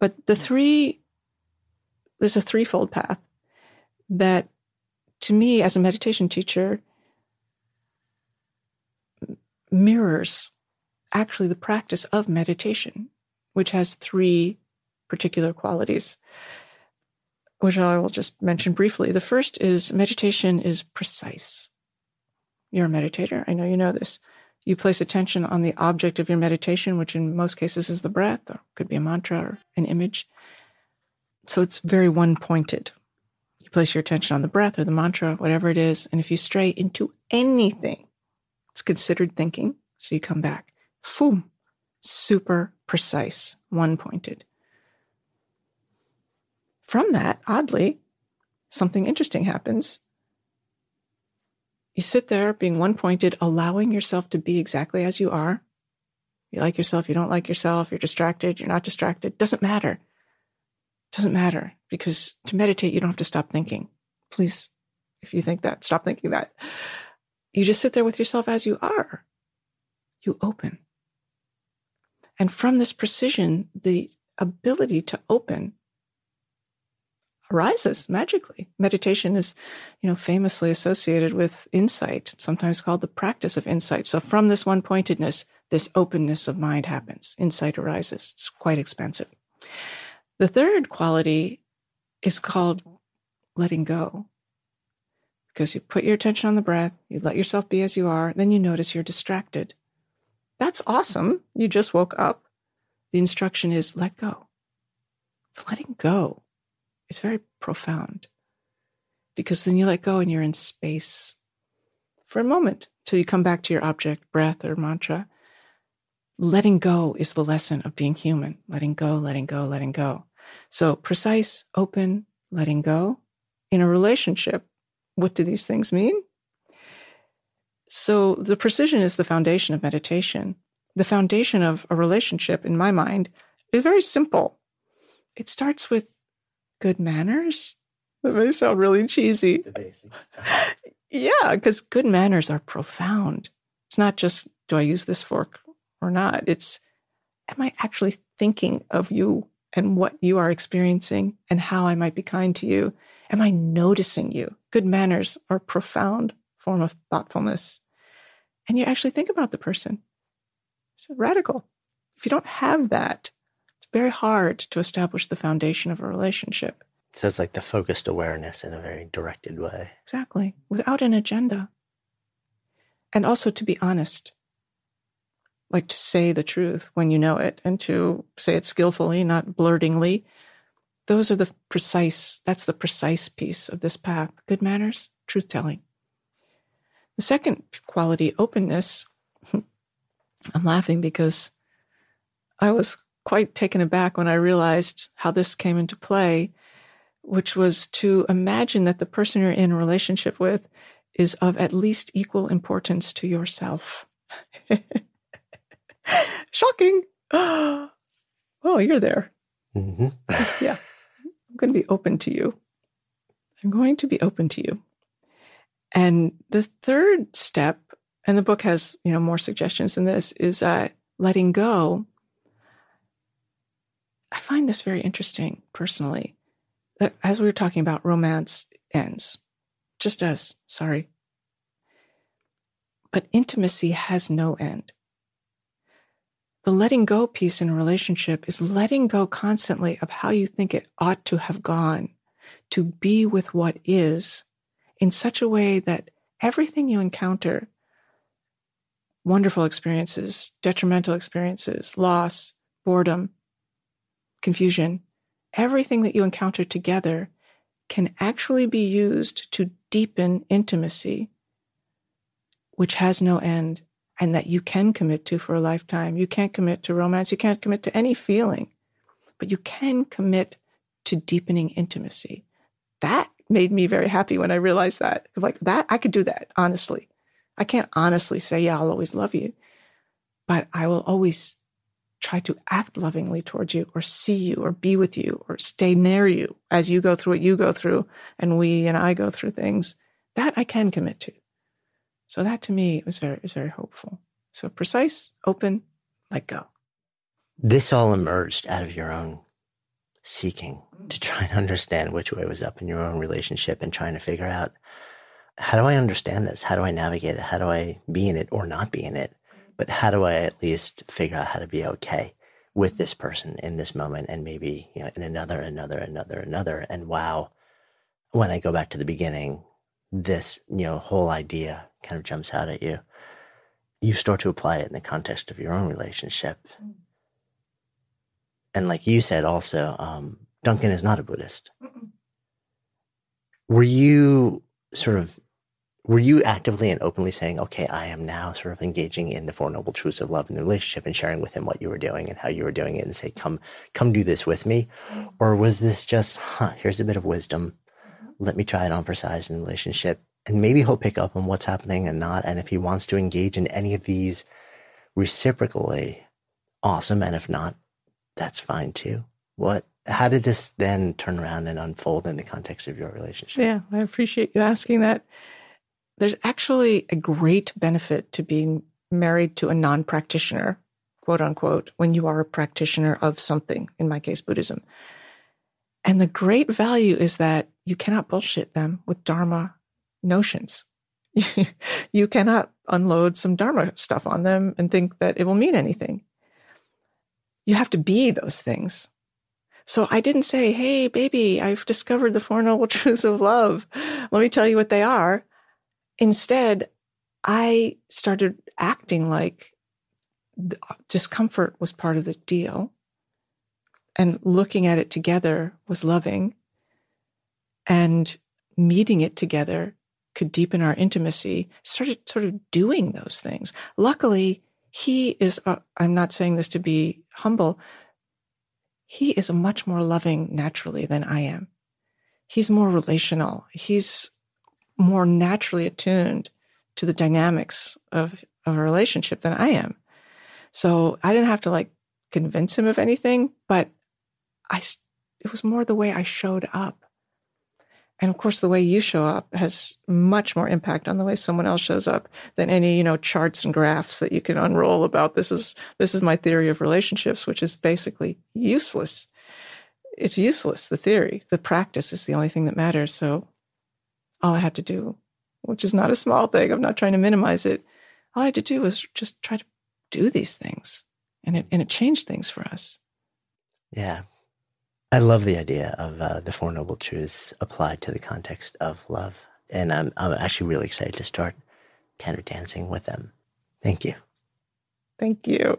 But the three, there's a threefold path that to me as a meditation teacher mirrors actually the practice of meditation, which has three particular qualities, which I will just mention briefly. The first is meditation is precise. You're a meditator. I know you know this. You place attention on the object of your meditation, which in most cases is the breath, or could be a mantra or an image. So it's very one pointed. You place your attention on the breath or the mantra, whatever it is. And if you stray into anything, it's considered thinking. So you come back. Boom. Super precise, one pointed. From that, oddly, something interesting happens. You sit there being one pointed, allowing yourself to be exactly as you are. You like yourself, you don't like yourself, you're distracted, you're not distracted. Doesn't matter. Doesn't matter because to meditate, you don't have to stop thinking. Please, if you think that, stop thinking that. You just sit there with yourself as you are. You open. And from this precision, the ability to open arises magically. Meditation is, you know, famously associated with insight, sometimes called the practice of insight. So from this one pointedness, this openness of mind happens. Insight arises. It's quite expensive. The third quality is called letting go. Because you put your attention on the breath, you let yourself be as you are, then you notice you're distracted. That's awesome. You just woke up. The instruction is let go. Letting go is very profound because then you let go and you're in space for a moment till you come back to your object, breath or mantra. Letting go is the lesson of being human. Letting go, letting go, letting go. So precise, open, letting go. In a relationship, what do these things mean? So the precision is the foundation of meditation. The foundation of a relationship, in my mind, is very simple. It starts with good manners. That may sound really cheesy. yeah, because good manners are profound. It's not just, do I use this fork or not? It's, am I actually thinking of you and what you are experiencing and how I might be kind to you? Am I noticing you? Good manners are a profound form of thoughtfulness. And you actually think about the person. It's radical. If you don't have that, it's very hard to establish the foundation of a relationship. So it's like the focused awareness in a very directed way. Exactly, without an agenda. And also to be honest, like to say the truth when you know it and to say it skillfully, not blurtingly. Those are the precise, that's the precise piece of this path. Good manners, truth telling. The second quality, openness, I'm laughing because I was quite taken aback when I realized how this came into play, which was to imagine that the person you're in a relationship with is of at least equal importance to yourself. Shocking. Oh, you're there. Mm-hmm. yeah. I'm going to be open to you. I'm going to be open to you. And the third step, and the book has you know more suggestions than this, is uh, letting go. I find this very interesting personally. That as we were talking about, romance ends, just as sorry, but intimacy has no end. The letting go piece in a relationship is letting go constantly of how you think it ought to have gone, to be with what is in such a way that everything you encounter wonderful experiences, detrimental experiences, loss, boredom, confusion everything that you encounter together can actually be used to deepen intimacy, which has no end and that you can commit to for a lifetime. You can't commit to romance, you can't commit to any feeling, but you can commit to deepening intimacy. That made me very happy when I realized that. Like that, I could do that, honestly. I can't honestly say, yeah, I'll always love you, but I will always try to act lovingly towards you or see you or be with you or stay near you as you go through what you go through and we and I go through things. That I can commit to. So that to me was very, was very hopeful. So precise, open, let go. This all emerged out of your own seeking mm-hmm. to try and understand which way was up in your own relationship and trying to figure out how do I understand this? How do I navigate it? How do I be in it or not be in it? Mm-hmm. But how do I at least figure out how to be okay with mm-hmm. this person in this moment and maybe, you know, in another, another, another, another. And wow, when I go back to the beginning, this, you know, whole idea kind of jumps out at you. You start to apply it in the context of your own relationship. Mm and like you said also, um, Duncan is not a Buddhist. Mm-mm. Were you sort of were you actively and openly saying, okay, I am now sort of engaging in the Four Noble Truths of Love in the relationship and sharing with him what you were doing and how you were doing it and say, come, come do this with me? Mm-hmm. Or was this just, huh, here's a bit of wisdom. Mm-hmm. Let me try it on for size in the relationship. And maybe he'll pick up on what's happening and not. And if he wants to engage in any of these reciprocally, awesome. And if not, that's fine too. What, how did this then turn around and unfold in the context of your relationship? Yeah, I appreciate you asking that. There's actually a great benefit to being married to a non practitioner, quote unquote, when you are a practitioner of something, in my case, Buddhism. And the great value is that you cannot bullshit them with Dharma notions. you cannot unload some Dharma stuff on them and think that it will mean anything you have to be those things. So I didn't say, Hey, baby, I've discovered the Four Noble Truths of Love. Let me tell you what they are. Instead, I started acting like discomfort was part of the deal. And looking at it together was loving. And meeting it together could deepen our intimacy. Started sort of doing those things. Luckily, he is, uh, I'm not saying this to be humble, he is much more loving naturally than I am. He's more relational. He's more naturally attuned to the dynamics of, of a relationship than I am. So I didn't have to like convince him of anything, but I, it was more the way I showed up. And of course, the way you show up has much more impact on the way someone else shows up than any, you know, charts and graphs that you can unroll about this is, this is my theory of relationships, which is basically useless. It's useless, the theory. The practice is the only thing that matters. So all I had to do, which is not a small thing, I'm not trying to minimize it. All I had to do was just try to do these things. And it, and it changed things for us. Yeah. I love the idea of uh, the Four Noble Truths applied to the context of love. And I'm, I'm actually really excited to start counter dancing with them. Thank you. Thank you.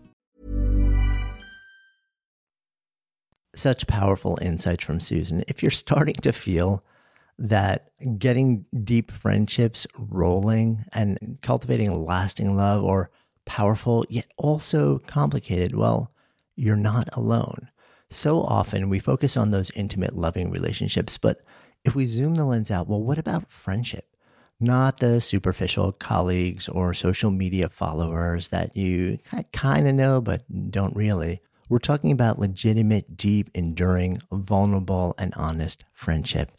Such powerful insights from Susan. If you're starting to feel that getting deep friendships rolling and cultivating lasting love or powerful yet also complicated, well, you're not alone. So often we focus on those intimate, loving relationships, but if we zoom the lens out, well, what about friendship? not the superficial colleagues or social media followers that you kind of know but don't really. We're talking about legitimate, deep, enduring, vulnerable, and honest friendship.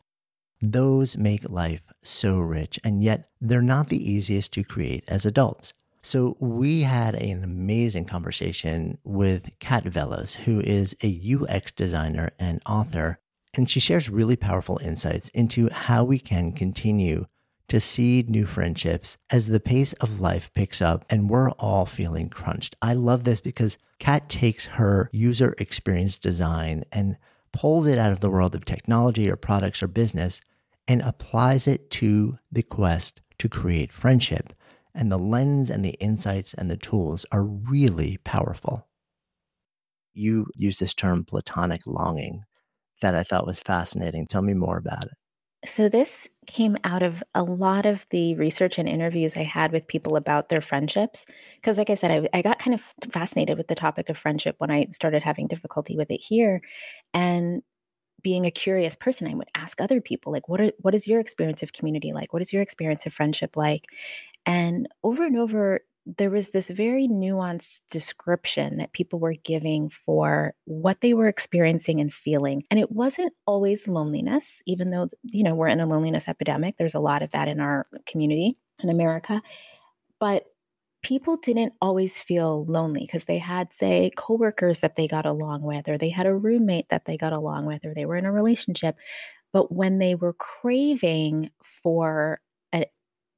Those make life so rich, and yet they're not the easiest to create as adults. So, we had an amazing conversation with Kat Vellos, who is a UX designer and author, and she shares really powerful insights into how we can continue to seed new friendships as the pace of life picks up and we're all feeling crunched. I love this because Kat takes her user experience design and pulls it out of the world of technology or products or business and applies it to the quest to create friendship. And the lens and the insights and the tools are really powerful. You use this term platonic longing that I thought was fascinating. Tell me more about it. So, this came out of a lot of the research and interviews I had with people about their friendships. Because, like I said, I, I, got kind of fascinated with the topic of friendship when I started having difficulty with it here. And being a curious person, I would ask other people, like, what, are, what is your experience of community like? What is your experience of friendship like? And over and over, there was this very nuanced description that people were giving for what they were experiencing and feeling. And it wasn't always loneliness, even though, you know, we're in a loneliness epidemic. There's a lot of that in our community in America. But people didn't always feel lonely because they had, say, coworkers that they got along with, or they had a roommate that they got along with, or they were in a relationship. But when they were craving for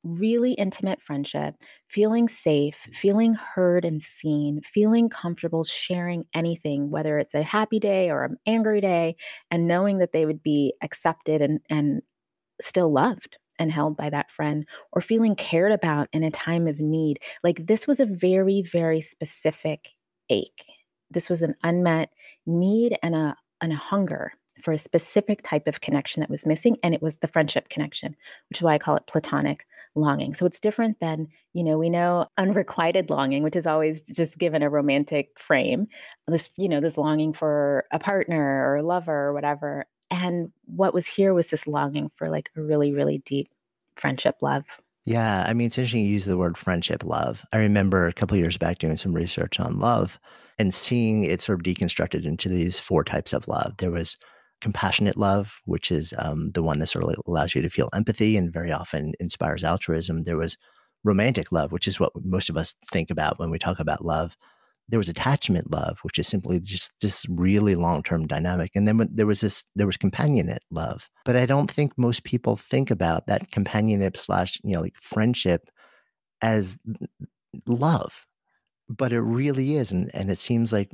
really intimate friendship, feeling safe, mm. feeling heard and seen, feeling comfortable sharing anything, whether it's a happy day or an angry day, and knowing that they would be accepted and, and still loved and held by that friend or feeling cared about in a time of need. Like this was a very, very specific ache. This was an unmet need and a, and a hunger for a specific type of connection that was missing. And it was the friendship connection, which is why I call it platonic longing. So it's different than, you know, we know unrequited longing, which is always just given a romantic frame. This, you know, this longing for a partner or a lover or whatever. And what was here was this longing for like a really, really deep friendship love. Yeah, I mean, it's interesting you use the word friendship love. I remember a couple years back doing some research on love and seeing it sort of deconstructed into these four types of love. There was compassionate love, which is um, the one that sort of allows you to feel empathy and very often inspires altruism. There was romantic love, which is what most of us think about when we talk about love. There was attachment love, which is simply just this really long term dynamic. And then there was this, there was companionate love. But I don't think most people think about that companionate slash, you know, like friendship as love. But it really is. And, and it seems like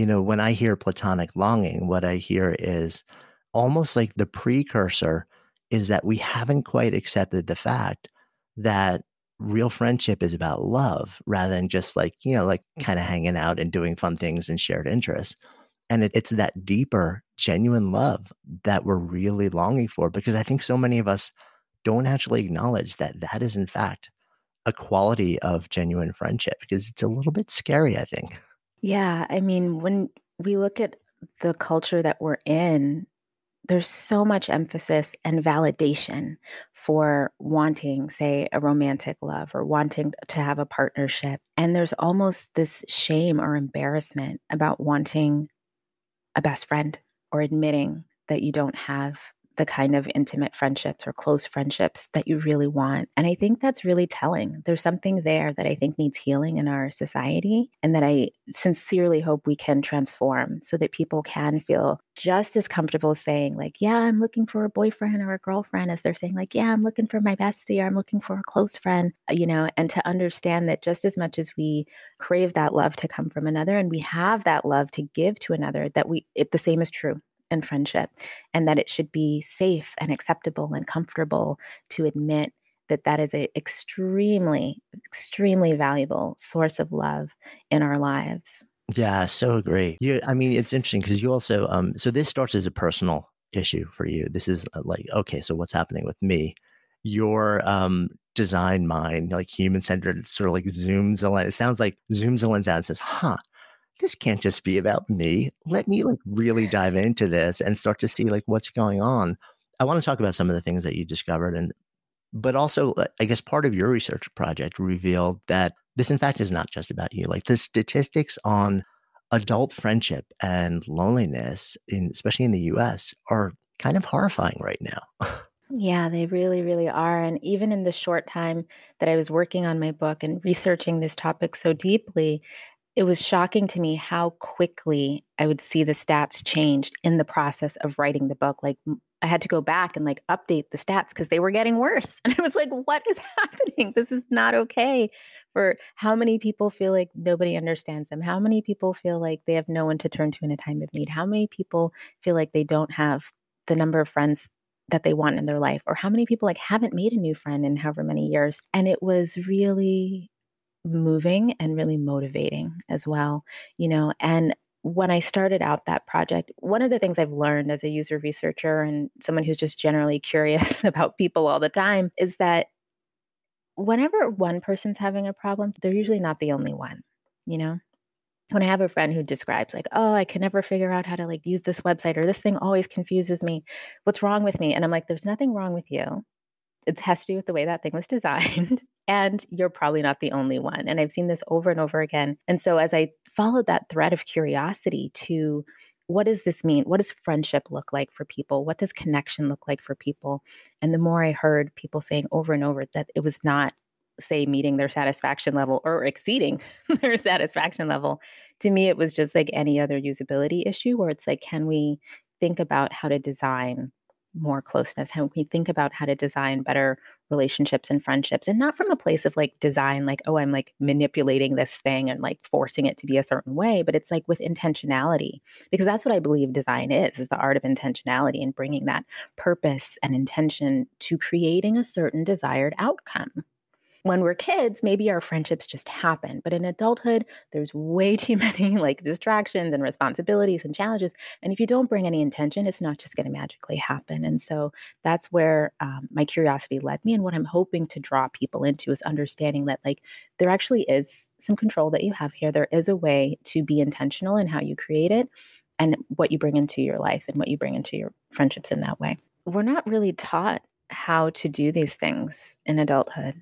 you know, when I hear platonic longing, what I hear is almost like the precursor is that we haven't quite accepted the fact that real friendship is about love rather than just like, you know, like mm. kind of hanging out and doing fun things and shared interests. And it, it's that deeper, genuine love that we're really longing for because I think so many of us don't actually acknowledge that that is, in fact, a quality of genuine friendship because it's a little bit scary, I think. Yeah, I mean, when we look at the culture that we're in, there's so much emphasis and validation for wanting, say, a romantic love or wanting to have a partnership. And there's almost this shame or embarrassment about wanting a best friend or admitting that you don't have the kind of intimate friendships or close friendships that you really want. And I think that's really telling. There's something there that I think needs healing in our society and that I sincerely hope we can transform so that people can feel just as comfortable saying, like, yeah, I'm looking for a boyfriend or a girlfriend as they're saying, like, yeah, I'm looking for my bestie or I'm looking for a close friend, uh, you know, and to understand that just as much as we crave that love to come from another and we have that love to give to another, that we, it, the same is true and friendship, and that it should be safe and acceptable and comfortable to admit that that is an extremely, extremely valuable source of love in our lives. Yeah, so agree. Yeah, I mean, it's interesting because you also, um, so this starts as a personal issue for you. This is uh, like, okay, so what's happening with me? Your um, design mind, like human centered, sort of like zooms a lens. It sounds like zooms a lens out and says, huh, this can't just be about me. Let me like really dive into this and start to see like what's going on. I want to talk about some of the things that you discovered and but also uh, I guess part of your research project revealed that this in fact is not just about you. Like the statistics on adult friendship and loneliness in especially in the US are kind of horrifying right now. Yeah, they really, really are. And even in the short time that I was working on my book and researching this topic so deeply, it was shocking to me how quickly I would see the stats changed in the process of writing the book. Like I had to go back and like update the stats because they were getting worse. And I was like, what is happening? This is not okay. For how many people feel like nobody understands them? How many people feel like they have no one to turn to in a time of need? How many people feel like they don't have the number of friends that they want in their life? Or how many people like haven't made a new friend in however many years? And it was really moving and really motivating as well, you know. And when I started out that project, one of the things I've learned as a user researcher and someone who's just generally curious about people all the time is that whenever one person's having a problem, they're usually not the only one, you know? When I have a friend who describes, like, oh, I can never figure out how to like use this website or this thing always confuses me. What's wrong with me? And I'm like, there's nothing wrong with you it has to do with the way that thing was designed. And you're probably not the only one. And I've seen this over and over again. And so as I followed that thread of curiosity to what does this mean? What does friendship look like for people? What does connection look like for people? And the more I heard people saying over and over that it was not, say, meeting their satisfaction level or exceeding their satisfaction level, to me, it was just like any other usability issue where it's like, can we think about how to design more closeness, how we think about how to design better relationships and friendships, and not from a place of like design, like, oh, I'm like manipulating this thing and like forcing it to be a certain way, but it's like with intentionality, because that's what I believe design is, is the art of intentionality and bringing that purpose and intention to creating a certain desired outcome when we're kids, maybe our friendships just happen. But in adulthood, there's way too many like distractions and responsibilities and challenges. And if you don't bring any intention, it's not just going to magically happen. And so that's where um, my curiosity led me. And what I'm hoping to draw people into is understanding that like there actually is some control that you have here. There is a way to be intentional in how you create it and what you bring into your life and what you bring into your friendships in that way. We're not really taught how to do these things in adulthood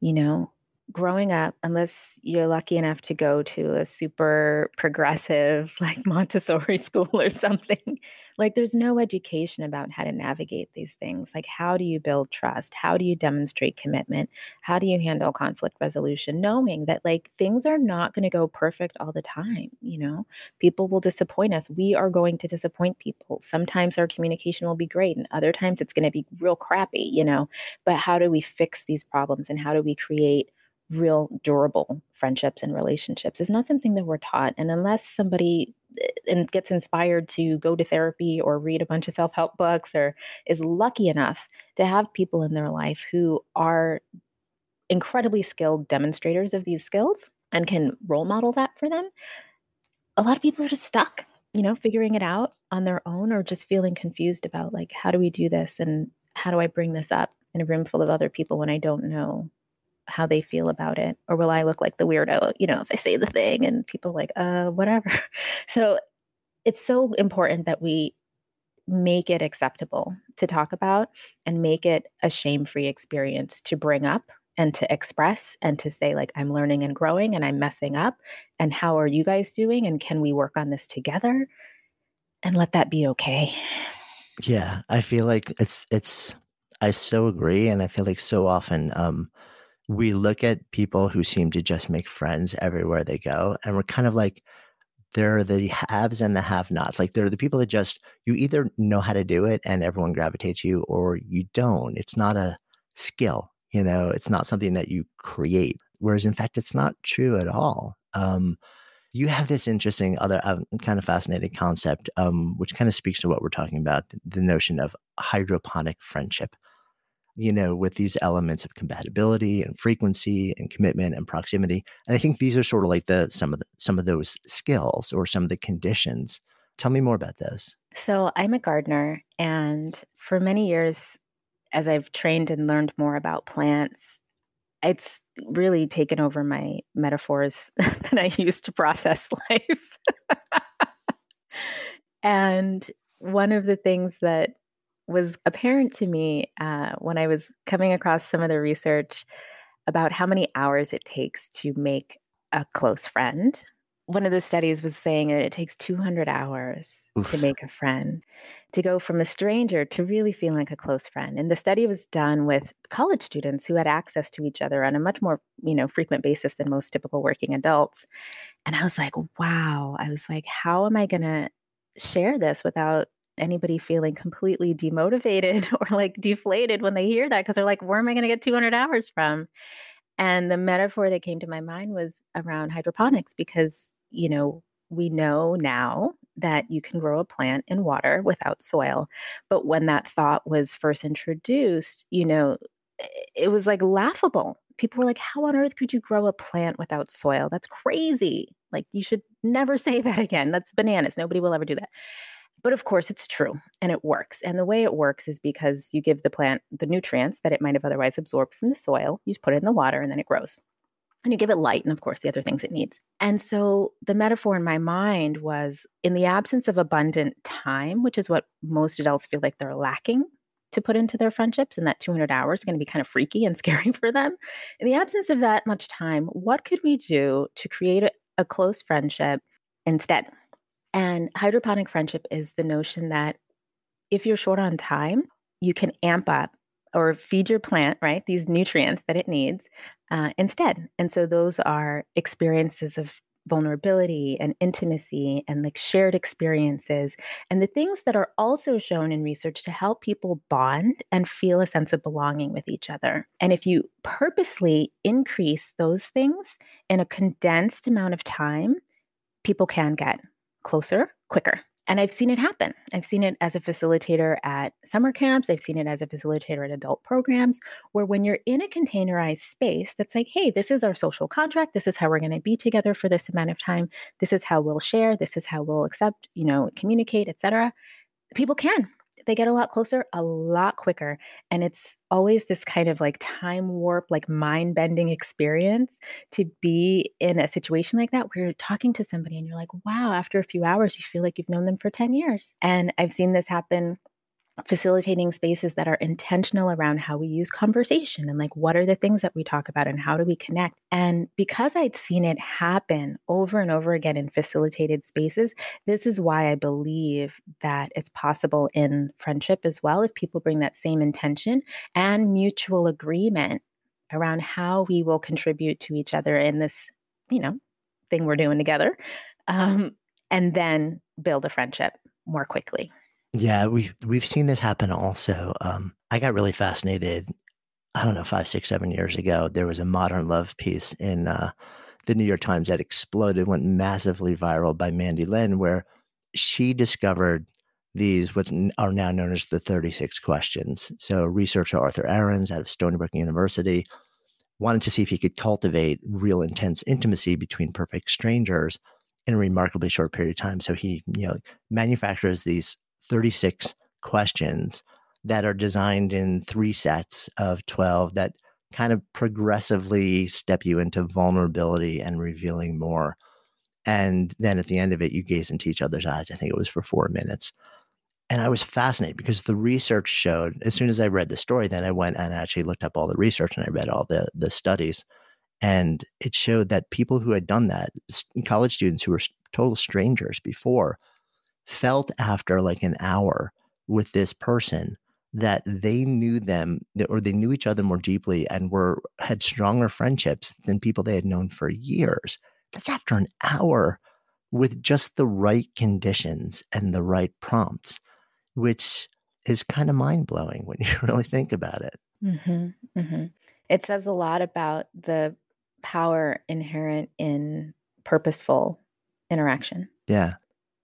you know, growing up, unless you're lucky enough to go to a super progressive, like Montessori school or something, like there's no education about how to navigate these things. Like, how do you build trust? How do you demonstrate commitment? How do you handle conflict resolution? Knowing that, like, things are not going to go perfect all the time. You know, people will disappoint us. We are going to disappoint people. Sometimes our communication will be great, and other times it's going to be real crappy, you know. But how do we fix these problems and how do we create real durable friendships and relationships is not something that we're taught. And unless somebody eh, and gets inspired to go to therapy or read a bunch of self-help books or is lucky enough to have people in their life who are incredibly skilled demonstrators of these skills and can role model that for them, a lot of people are just stuck, you know, figuring it out on their own or just feeling confused about like how do we do this and how do I bring this up in a room full of other people when I don't know how they feel about it or will i look like the weirdo you know if i say the thing and people like uh whatever. So it's so important that we make it acceptable to talk about and make it a shame-free experience to bring up and to express and to say like i'm learning and growing and i'm messing up and how are you guys doing and can we work on this together? And let that be okay. Yeah i feel like it's it's i so agree and i feel like so often um we look at people who seem to just make friends everywhere they go and we're kind of like they're the haves and the have nots like they're the people that just you either know how to do it and everyone gravitates you or you don't. It's not a skill you know? It's not something that you create. Whereas in fact it's not true at all. Um, you have this interesting other um, kind of fascinating concept um, which kind of speaks to what we're talking about the notion of hydroponic friendship you know, with these elements of compatibility and frequency and commitment and proximity. And I think these are sort of like the some of the some of those skills or some of the conditions. Tell me more about this. So I'm a gardener, and for many years, as I've trained and learned more about plants, it's really taken over my metaphors that I use to process life. and one of the things that was apparent to me uh, when I was coming across some of the research about how many hours it takes to make a close friend. One of the studies was saying that it takes 200 hours Oof. to make a friend, to go from a stranger to really feeling like a close friend. And the study was done with college students who had access to each other on a much more, you know, frequent basis than most typical working adults. And I was like, wow. I was like, how am I going to share this without anybody feeling completely demotivated or like deflated when they hear that because they're like, where am I going to get 200 hours from? And the metaphor that came to my mind was around hydroponics because, you know, we know now that you can grow a plant in water without soil. But when that thought was first introduced, you know, it was like laughable. People were like, How on earth could you grow a plant without soil? That's crazy. Like, you should never say that again. That's bananas. Nobody will ever do that. But of course, it's true and it works. And the way it works is because you give the plant the nutrients that it might have otherwise absorbed from the soil, you just put it in the water, and then it grows. And you give it light and, of course, the other things it needs. And so the metaphor in my mind was in the absence of abundant time, which is what most adults feel like they're lacking to put into their friendships, and that 200 hours is going to be kind of freaky and scary for them. In the absence of that much time, what could we do to create a, a close friendship instead? And hydroponic friendship is the notion that if you're short on time, you can amp up or feed your plant, right, these nutrients that it needs uh, instead. And so those are experiences of vulnerability and intimacy and like shared experiences and the things that are also shown in research to help people bond and feel a sense of belonging with each other. And if you purposely increase those things in a condensed amount of time, people can get closer quicker. And I've seen it happen. I've seen it as a facilitator at summer camps. I've seen it as a facilitator at adult programs, where when you're in a containerized space that's like, hey, this is our social contract. This is how we're going to be together for this amount of time. This is how we'll share. This is how we'll accept, you know, communicate, etc. People can they get a lot closer a lot quicker. And it's always this kind of like time warp, like mind bending experience to be in a situation like that where you're talking to somebody and you're like, wow, after a few hours, you feel like you've known them for 10 years. And I've seen this happen facilitating spaces that are intentional around how we use conversation and like what are the things that we talk about and how do we connect. And because I'd seen it happen over and over again in facilitated spaces, this is why I believe that it's possible in friendship as well if people bring that same intention and mutual agreement around how we will contribute to each other in this, you know, thing we're doing together. Um, and then build a friendship more quickly. Yeah, we we've seen this happen also. Um, I got really fascinated. I don't know, five, six, seven years ago, there was a modern love piece in uh, the New York Times that exploded, went massively viral by Mandy Len, where she discovered these what are now known as the 36 questions. So, researcher Arthur Aarons out of Stony Brook University wanted to see if he could cultivate real intense intimacy between perfect strangers in a remarkably short period of time. So he, you know, manufactures these 36 questions that are designed in three sets of 12 that kind of progressively step you into vulnerability and revealing more. And then at the end of it, you gaze into each other's eyes. I think it was for four minutes. And I was fascinated because the research showed, as soon as I read the story, then I went and actually looked up all the research and I read all the, the studies. And it showed that people who had done that, college students who were total strangers before, felt after like an hour with this person that they knew them or they knew each other more deeply and were had stronger friendships than people they had known for years. That's after an hour with just the right conditions and the right prompts which is kind of mind-blowing when you really think about it. Mm-hmm, mm-hmm. it says a lot about the power inherent in purposeful interaction. Yeah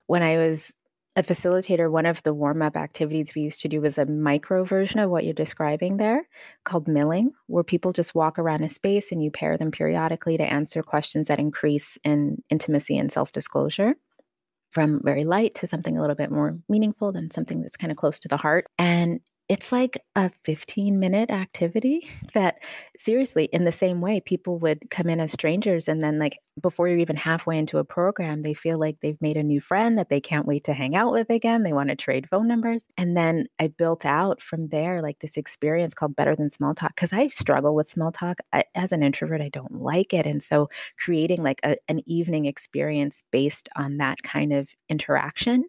when I was a facilitator, one of the warm up activities we used to do was a micro version of what you're describing there called milling, where people just walk around a space and you pair them periodically to answer questions that increase in intimacy and self disclosure from very light to something a little bit more meaningful than something that's kind of close to the heart. And it's like a 15 minute activity that seriously in the same way people would come in as strangers and then like before you're even halfway into a program they feel like they've made a new friend that they can't wait to hang out with again they want to trade phone numbers. And then i built out from there like this experience called better than small talk because i struggle with small talk. I, as an introvert i don't like it and so creating like a, an evening experience based on that kind of interaction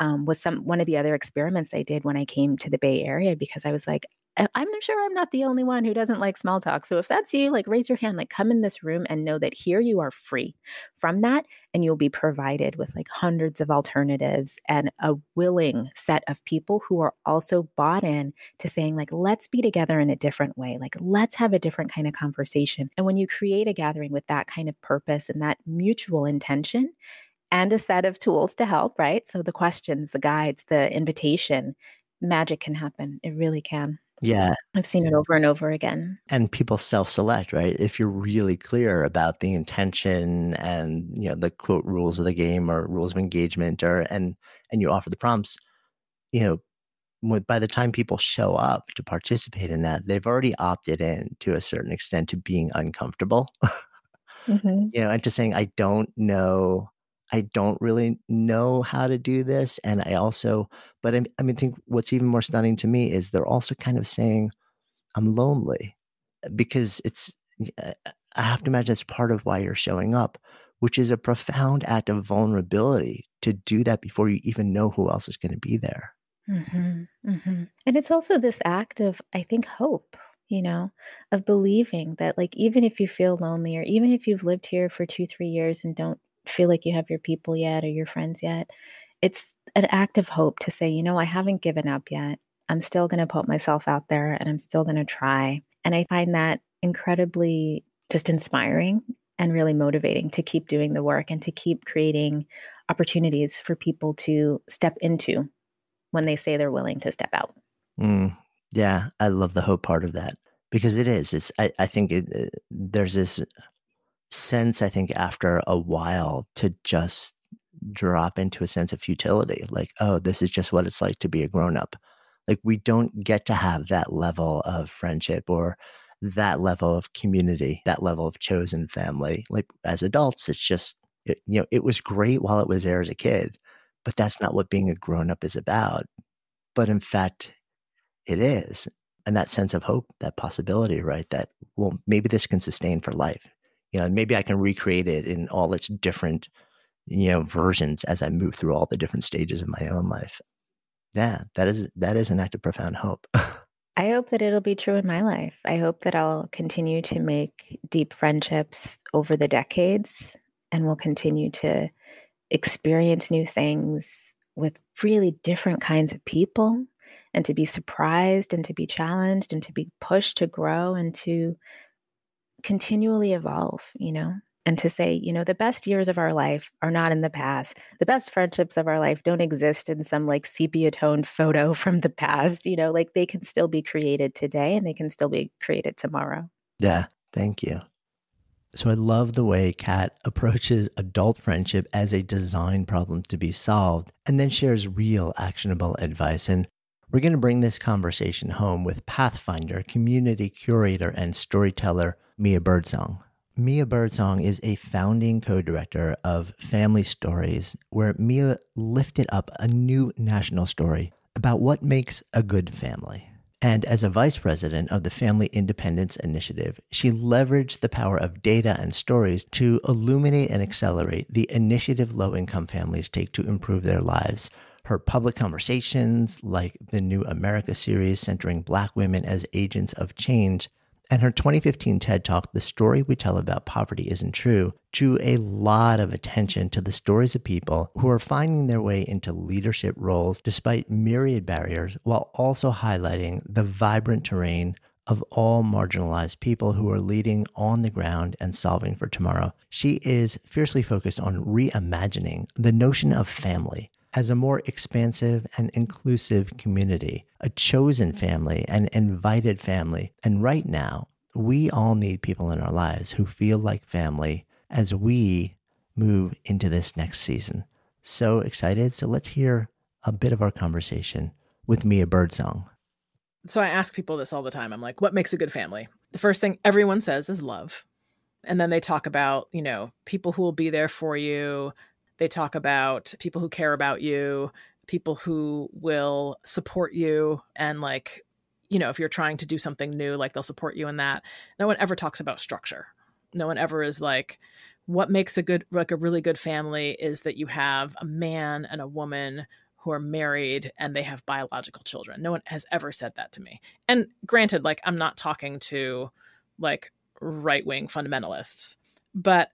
um, was some one of the other experiments I did when I came to the Bay Area because I was like, I'm sure I'm not the only one who doesn't like small talk. So if that's you, like raise your hand, like come in this room and know that here you are free from that and you'll be provided with like hundreds of alternatives and a willing set of people who are also bought in to saying like let's be together in a different way. Like let's have a different kind of conversation. And when you create a gathering with that kind of purpose and that mutual intention, and a set of tools to help, right? So the questions, the guides, the invitation, magic can happen. It really can. Yeah. I've seen it over and over again. And people self-select, right? If you're really clear about the intention and, you know, the quote rules of the game or rules of engagement or and and you offer the prompts, you know, by the time people show up to participate in that, they've already opted in to a certain extent to being uncomfortable. mm-hmm. You know, and to saying, I don't know I don't really know how to do this. And I also, but I, I mean, think what's even more stunning to me is they're also kind of saying, I'm lonely because it's, I have to imagine that's part of why you're showing up, which is a profound act of vulnerability to do that before you even know who else is going to be there. Mm-hmm, mm-hmm. And it's also this act of, I think, hope, you know, of believing that, like, even if you feel lonely or even if you've lived here for two, three years and don't feel like you have your people yet or your friends yet, it's an act of hope to say, you know, I haven't given up yet. I'm still going to put myself out there and I'm still going to try. And I find that incredibly just inspiring and really motivating to keep doing the work and to keep creating opportunities for people to step into when they say they're willing to step out. Mm, yeah, I love the hope part of that because it is. It's. I, I think it, uh, there's this sense. I think after a while to just drop into a sense of futility, like, oh, this is just what it's like to be a grown up. Like we don't get to have that level of friendship or that level of community, that level of chosen family. Like as adults, it's just it, you know it was great while it was there as a kid, but that's not what being a grown up is about. But in fact, it is. And that sense of hope, that possibility, right? That, well, maybe this can sustain for life. You know, maybe I can recreate it in all its different, you know, versions as I move through all the different stages of my own life. Yeah, that is that is an act of profound hope. I hope that it'll be true in my life. I hope that I'll continue to make deep friendships over the decades and will continue to experience new things with really different kinds of people and to be surprised and to be challenged and to be pushed to grow and to continually evolve, you know, and to say, you know, the best years of our life are not in the past. The best friendships of our life don't exist in some like sepia toned photo from the past, you know, like they can still be created today and they can still be created tomorrow. Yeah. Thank you. So I love the way Kat approaches adult friendship as a design problem to be solved and then shares real actionable advice. And we're going to bring this conversation home with Pathfinder, community curator, and storyteller Mia Birdsong. Mia Birdsong is a founding co director of Family Stories, where Mia lifted up a new national story about what makes a good family. And as a vice president of the Family Independence Initiative, she leveraged the power of data and stories to illuminate and accelerate the initiative low income families take to improve their lives her public conversations, like the new America series centering Black women as agents of change, and her 2015 TED Talk, The Story We Tell About Poverty Isn't True, drew a lot of attention to the stories of people who are finding their way into leadership roles despite myriad barriers, while also highlighting the vibrant terrain of all marginalized people who are leading on the ground and solving for tomorrow. She is fiercely focused on reimagining the notion of family as a more expansive and inclusive community, a chosen family, an invited family. And right now, we all need people in our lives who feel like family as we move into this next season. So excited. So let's hear a bit of our conversation with Mia Birdsong. So I ask people this all the time. I'm like, what makes a good family? The first thing everyone says is love. And then they talk about, you know, people who will be there for you, they talk about people who care about you, people who will support you and like you know, if you're trying to do something new, like they'll support you in that. No one ever talks about structure. No one ever is like, what makes a good, like a really good family is that you have a man and a woman who are married and they have biological children. No one has ever said that to me. And granted, like, I'm not talking to like right wing fundamentalists, but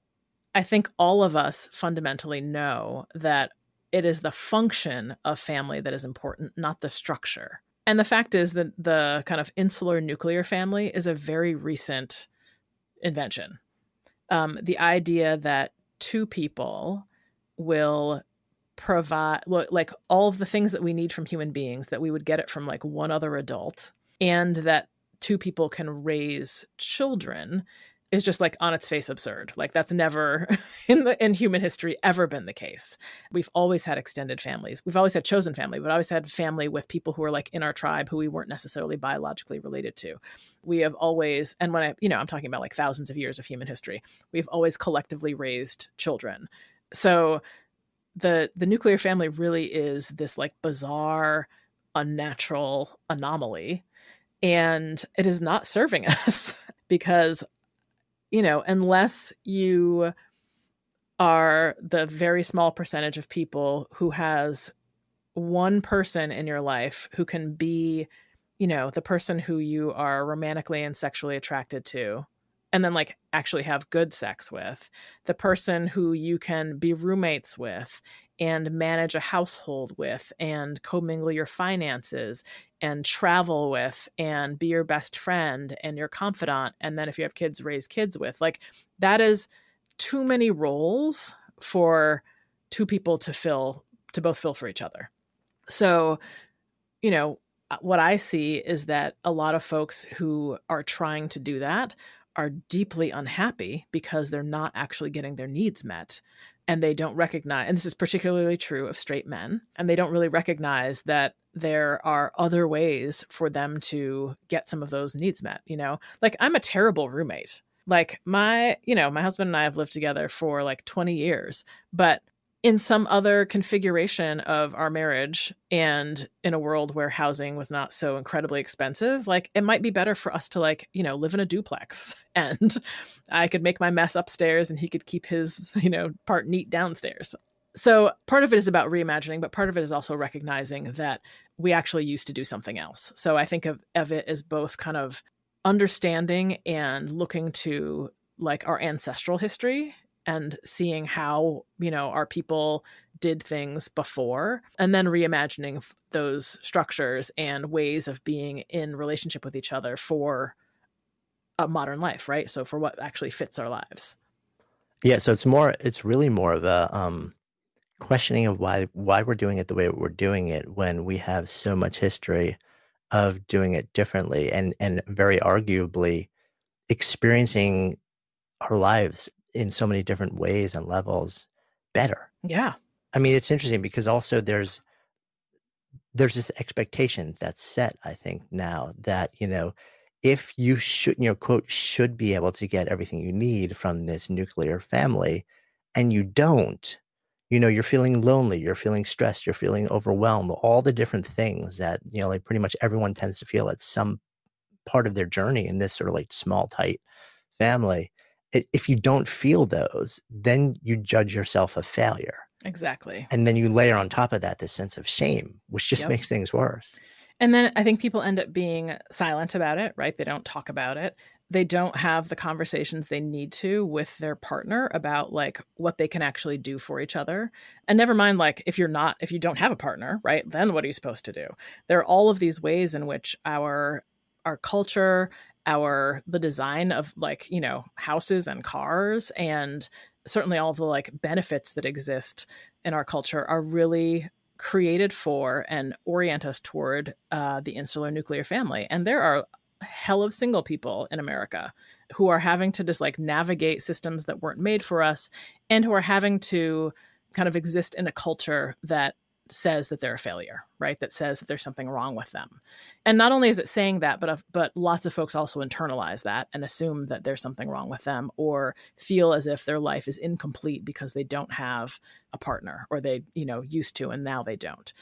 I think all of us fundamentally know that it is the function of family that is important, not the structure. And the fact is that the kind of insular nuclear family is a very recent invention. Um, the idea that two people will provide like all of the things that we need from human beings that we would get it from like one other adult and that two people can raise children is just like on its face absurd. Like that's never in the in human history ever been the case. We've always had extended families. We've always had chosen family, but always had family with people who are like in our tribe who we weren't necessarily biologically related to. We have always and when I you know, I'm talking about like thousands of years of human history. We've always collectively raised children. So the the nuclear family really is this like bizarre unnatural anomaly and it is not serving us because you know, unless you are the very small percentage of people who has one person in your life who can be, you know, the person who you are romantically and sexually attracted to and then like actually have good sex with, the person who you can be roommates with and manage a household with and commingle your finances and travel with and be your best friend and your confidant and then if you have kids raise kids with. Like that is too many roles for two people to fill to both fill for each other. So you know uh, what i see is that a lot of folks who are trying to do that are deeply unhappy because they're not actually getting their needs met and they don't recognize and this is particularly true of straight men and they don't really recognize that there are other ways for them to get some of those needs met you know? Like i'm a terrible roommate. Like my you know my husband and i have lived together for like 20 years but in some other configuration of our marriage and in a world where housing was not so incredibly expensive like it might be better for us to like you know live in a duplex. And i could make my mess upstairs and he could keep his you know part neat downstairs. So part of it is about reimagining but part of it is also recognizing that we actually used to do something else. So i think of, of it as both kind of understanding and looking to like our ancestral history and seeing how you know our people did things before and then reimagining those structures and ways of being in relationship with each other for a modern life right? So for what actually fits our lives. Yeah so it's more it's really more of a um questioning of why why we're doing it the way we're doing it when we have so much history of doing it differently and and very arguably experiencing our lives in so many different ways and levels better. Yeah. I mean, it's interesting because also there's there's this expectation that's set, I think, now that, you know, if you should, you know, quote, should be able to get everything you need from this nuclear family and you don't, you know, you're feeling lonely, you're feeling stressed, you're feeling overwhelmed, all the different things that, you know, like pretty much everyone tends to feel at some part of their journey in this sort of like small, tight family if you don't feel those, then you judge yourself a failure. Exactly. And then you layer on top of that this sense of shame, which just yep. makes things worse. And then I think people end up being silent about it, right? They don't talk about it. They don't have the conversations they need to with their partner about like what they can actually do for each other. And never mind, like if you're not, if you don't have a partner, right? Then what are you supposed to do? There are all of these ways in which our our culture our the design of like you know houses and cars and certainly all the like benefits that exist in our culture are really created for and orient us toward uh, the insular nuclear family. And there are hell of single people in america who are having to just like navigate systems that weren't made for us and who are having to kind of exist in a culture that says that they're a failure, right? That says that there's something wrong with them. And not only is it saying that, but but lots of folks also internalize that and assume that there's something wrong with them or feel as if their life is incomplete because they don't have a partner or they, you know, used to and now they don't.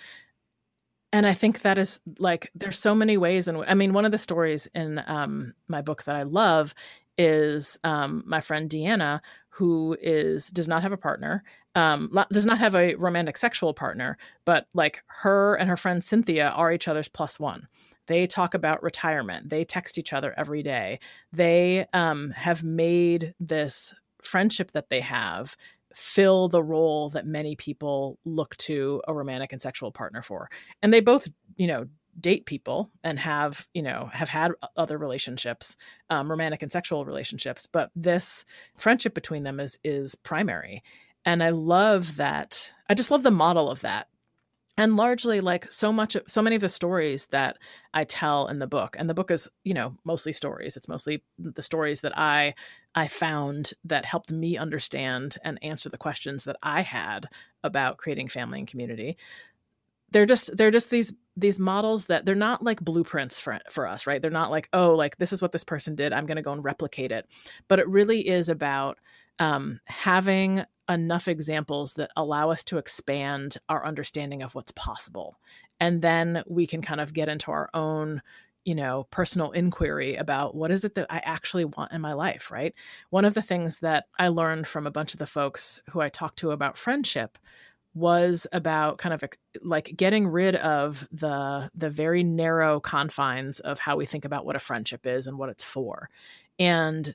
And I think that is like there's so many ways and I mean one of the stories in um, my book that I love is um, my friend Deanna who is does not have a partner um, does not have a romantic sexual partner, but like her and her friend Cynthia are each other's plus one. They talk about retirement. They text each other every day. They um, have made this friendship that they have fill the role that many people look to a romantic and sexual partner for. And they both, you know, date people and have you know have had other relationships um, romantic and sexual relationships but this friendship between them is is primary and I love that. I just love the model of that. And largely, like so much, so many of the stories that I tell in the book, and the book is, you know, mostly stories. It's mostly the stories that I I found that helped me understand and answer the questions that I had about creating family and community they're just they're just these these models that they're not like blueprints for for us right they're not like oh like this is what this person did i'm going to go and replicate it but it really is about um, having enough examples that allow us to expand our understanding of what's possible. And then we can kind of get into our own you know personal inquiry about what is it that i actually want in my life right one of the things that i learned from a bunch of the folks who i talked to about friendship was about kind of like getting rid of the the very narrow confines of how we think about what a friendship is and what it's for and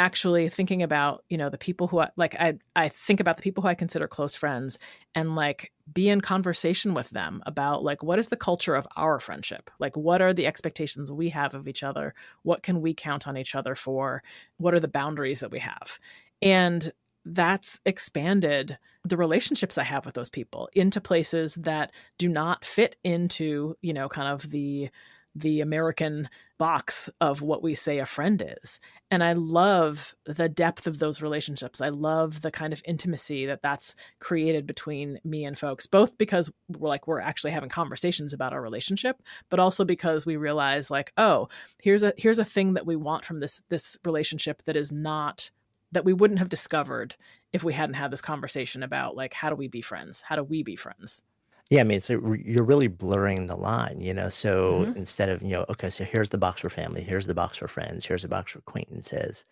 actually thinking about you know the people who I, like I I think about the people who I consider close friends and like be in conversation with them about like what is the culture of our friendship? Like what are the expectations we have of each other? What can we count on each other for? What are the boundaries that we have? And that's expanded the relationships I have with those people into places that do not fit into, you know, kind of the the American box of what we say a friend is. And I love the depth of those relationships. I love the kind of intimacy that that's created between me and folks, both because we're like we're actually having conversations about our relationship, but also because we realize like, oh, here's a here's a thing that we want from this this relationship that is not that we wouldn't have discovered if we hadn't had this conversation about like how do we be friends? How do we be friends? Yeah, I mean, so you're really blurring the line, you know. So Mhm. instead of, you know, okay, so here's the box for family, here's the box for friends, here's the box for acquaintances.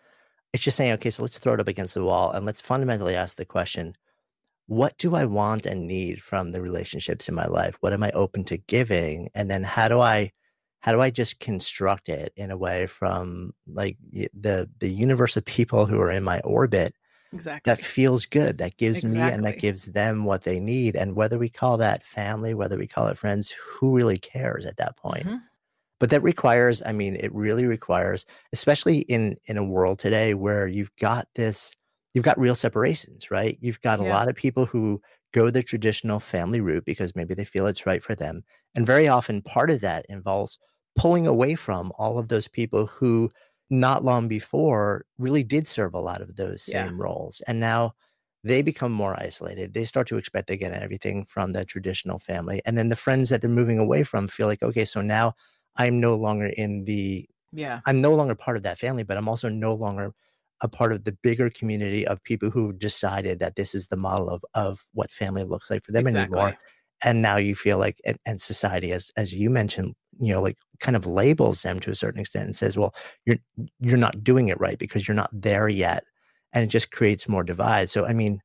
It's just saying, okay, so let's throw it up against the wall and let's fundamentally ask the question, what do I want and need from the relationships in my life? What am I open to giving? And then how do I how do I just construct it in a way from like the the universe of people who are in my orbit Exactly. that feels good, that gives me and that gives them what they need. And whether we call that family, whether we call it friends, who really cares at that point? Mhm. But that requires, I mean, it really requires, especially in in a world today where you've got this, you've got real separations, right? You've got a Yeah. lot of people who go the traditional family route because maybe they feel it's right for them. And very often part of that involves pulling away from all of those people who not long before really did serve a lot of those Yeah. same roles. And now they become more isolated. They start to expect they get everything from the traditional family. And then the friends that they're moving away from feel like, okay, so now I'm no longer in the, Yeah. I'm no longer part of that family, but I'm also no longer a part of the bigger community of people who decided that this is the model of, of what family looks like for them anymore and now you feel like and, and society as as you mentioned you know like kind of labels them to a certain extent and says well you're you're not doing it right because you're not there yet. And it just creates more divide. So i mean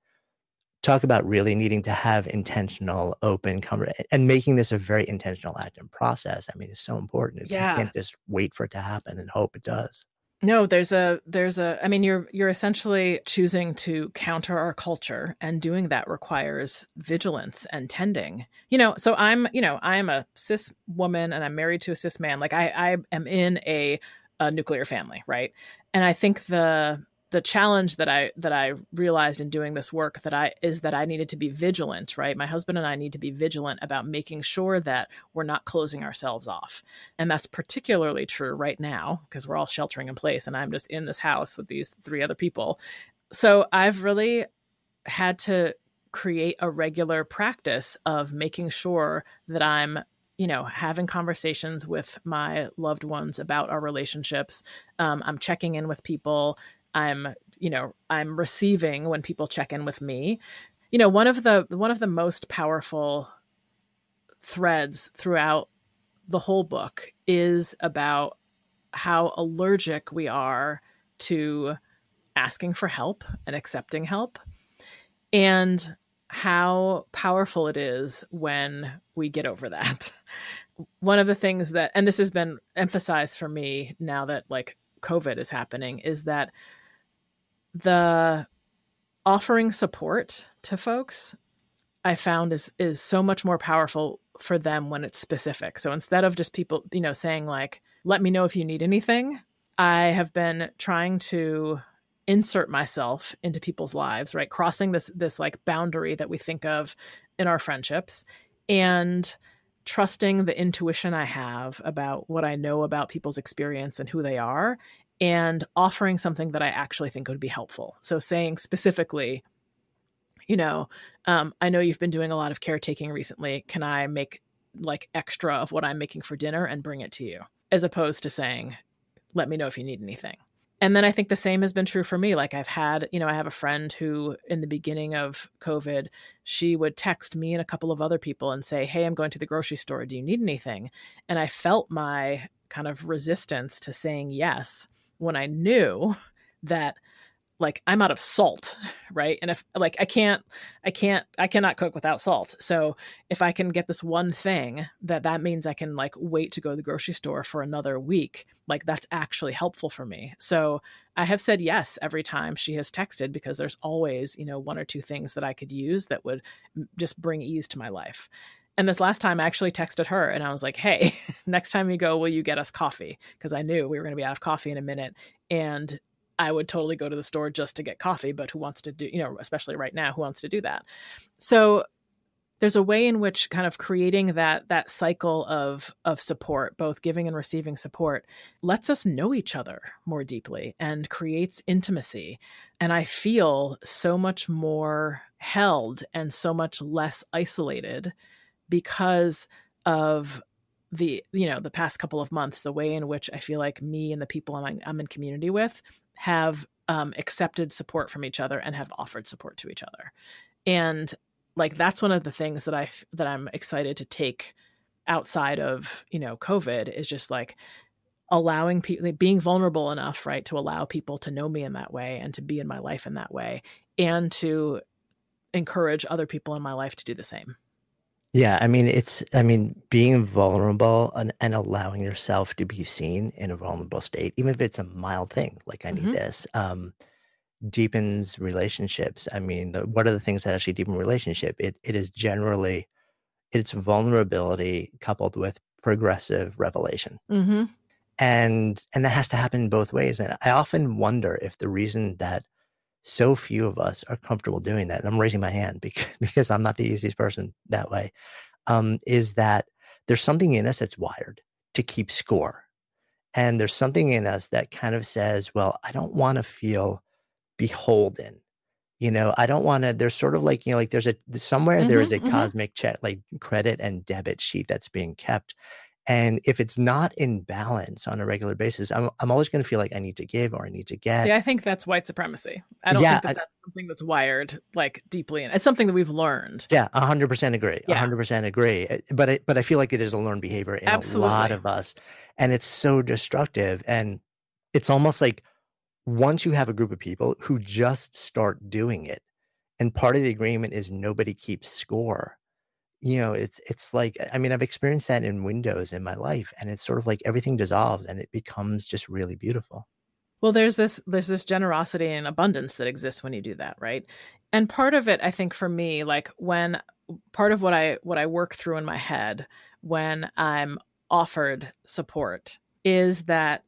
talk about really needing to have intentional open conver- and making this a very intentional act and process. I mean it's so important Yeah. you can't just wait for it to happen and hope it does No, there's a there's a I mean you're you're essentially choosing to counter our culture and doing that requires vigilance and tending. You know, so I'm, you know, I am a cis woman and I'm married to a cis man. Like I I am in a a nuclear family, right? And I think the the challenge that I that I realized in doing this work that I is that I needed to be vigilant, right? My husband and I need to be vigilant about making sure that we're not closing ourselves off. And that's particularly true right now because we're all sheltering in place and I'm just in this house with these three other people. So I've really had to create a regular practice of making sure that I'm you know having conversations with my loved ones about our relationships um, i'm checking in with people i'm you know i'm receiving when people check in with me you know one of the one of the most powerful threads throughout the whole book is about how allergic we are to asking for help and accepting help and how powerful it is when we get over that. One of the things that and this has been emphasized for me now that like covid is happening is that the offering support to folks I found is is so much more powerful for them when it's specific. So instead of just people, you know, saying like, "Let me know if you need anything," I have been trying to insert myself into people's lives, right? Crossing this this like boundary that we think of in our friendships and trusting the intuition I have about what I know about people's experience and who they are and offering something that I actually think would be helpful. So saying specifically, you know, um, I know you've been doing a lot of caretaking recently. Can I make like extra of what I'm making for dinner and bring it to you? As opposed to saying, let me know if you need anything. And then I think the same has been true for me. Like I've had, you know, I have a friend who in the beginning of COVID, she would text me and a couple of other people and say, Hey, I'm going to the grocery store. Do you need anything? And I felt my kind of resistance to saying yes when I knew that like I'm out of salt, right? And if like I can't I can't I cannot cook without salt. So if I can get this one thing that that means I can like wait to go to the grocery store for another week, like that's actually helpful for me. So I have said yes every time she has texted because there's always, you know, one or two things that I could use that would just bring ease to my life. And this last time I actually texted her and I was like, hey, next time you go, will you get us coffee? Because I knew we were going to be out of coffee in a minute. And I would totally go to the store just to get coffee, but who wants to do, you know, especially right now, who wants to do that? So there's a way in which kind of creating that that cycle of of support both giving and receiving support lets us know each other more deeply and creates intimacy and i feel so much more held and so much less isolated because of the you know the past couple of months the way in which i feel like me and the people i'm, I'm in community with have um, accepted support from each other and have offered support to each other. And like that's one of the things that i that i'm excited to take outside of you know covid is just like allowing people being vulnerable enough right to allow people to know me in that way and to be in my life in that way and to encourage other people in my life to do the same yeah, I mean, it's, I mean, being vulnerable and, and allowing yourself to be seen in a vulnerable state, even if it's a mild thing, like I need Mhm. this, um, deepens relationships. I mean, the, what are the things that actually deepen relationship? It, it is generally, it's vulnerability coupled with progressive revelation. mm-hmm. And, and that has to happen both ways. And I often wonder if the reason that so few of us are comfortable doing that. And I'm raising my hand because, because I'm not the easiest person that way. Um, is that there's something in us that's wired to keep score. And there's something in us that kind of says, well, I don't want to feel beholden. You know, I don't want to, there's sort of like, you know, like there's a, somewhere there is a Mhm, mhm. cosmic check, like credit and debit sheet that's being kept. And if it's not in balance on a regular basis, I'm, I'm always going to feel like I need to give or I need to get. See, I think that's white supremacy. I don't Yeah, think that I- that's something that's wired like deeply in. It's something that we've learned. Yeah, hundred percent agree. Yeah. hundred percent agree. Uh, But it, but I feel like it is a learned behavior in a lot of us, and it's so destructive. And it's almost like once you have a group of people who just start doing it, and part of the agreement is nobody keeps score. You know, it's it's like I mean, I've experienced that in Windows in my life, and it's sort of like everything dissolves and it becomes just really beautiful. Well, there's this there's this generosity and abundance that exists when you do that, right? And part of it, I think, for me, like when part of what I what I work through in my head when I'm offered support is that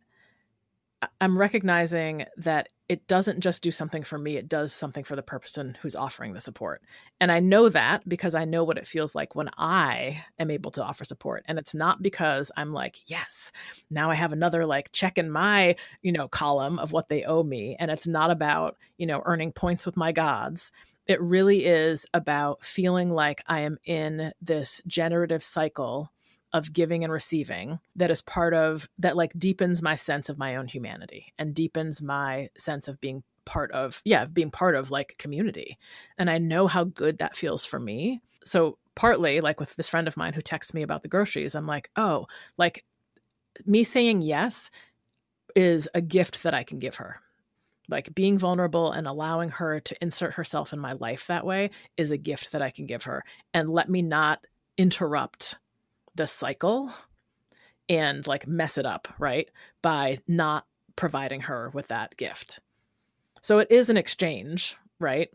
I'm recognizing that it doesn't just do something for me, it does something for the person who's offering the support. And I know that because I know what it feels like when I am able to offer support. And it's not because I'm like, yes, now I have another like check in my, you know, column of what they owe me. And it's not about, you know, earning points with my gods. It really is about feeling like I am in this generative cycle of giving and receiving that is part of that like deepens my sense of my own humanity and deepens my sense of being part of yeah being part of like community. And i know how good that feels for me. So partly like with this friend of mine who texts me about the groceries i'm like oh like me saying yes is a gift that i can give her. Like being vulnerable and allowing her to insert herself in my life that way is a gift that i can give her. And let me not interrupt the cycle and like mess it up, right? By not providing her with that gift. So it is an exchange, right?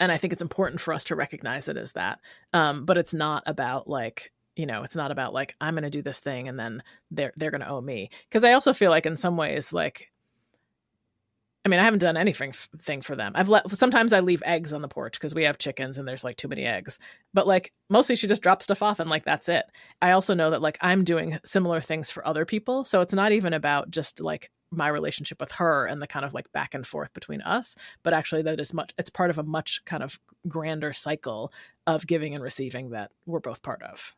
And I think it's important for us to recognize it as that. Um, but it's not about like, you know, it's not about like I'm going to do this thing and then they're they're going to owe me. Because I also feel like in some ways, like I mean, I haven't done anything thing for them. I've let sometimes I leave eggs on the porch because we have chickens and there's like too many eggs. But like mostly she just drops stuff off and like that's it. I also know that like I'm doing similar things for other people, so it's not even about just like my relationship with her and the kind of like back and forth between us, but actually that is much it's part of a much kind of grander cycle of giving and receiving that we're both part of.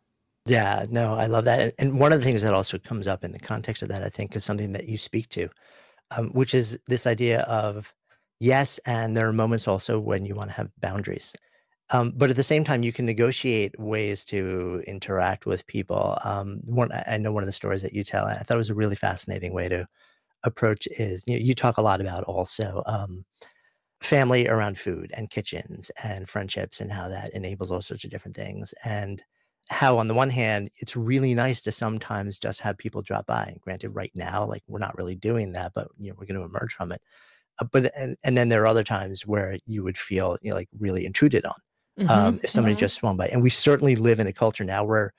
Yeah, no, I love that. And one of the things that also comes up in the context of that, I think, is something that you speak to, um, which is this idea of yes, and there are moments also when you want to have boundaries. Um, but at the same time, you can negotiate ways to interact with people. Um, one, I know one of the stories that you tell, I thought it was a really fascinating way to approach is you, know, you talk a lot about also um, family around food and kitchens and friendships and how that enables all sorts of different things. And how on the one hand, it's really nice to sometimes just have people drop by. And granted, right now, like we're not really doing that, but you know, we're going to emerge from it. Uh, but and, and then there are other times where you would feel you know, like really intruded on mm-hmm. um, if somebody mm-hmm. just swung by. And we certainly live in a culture now where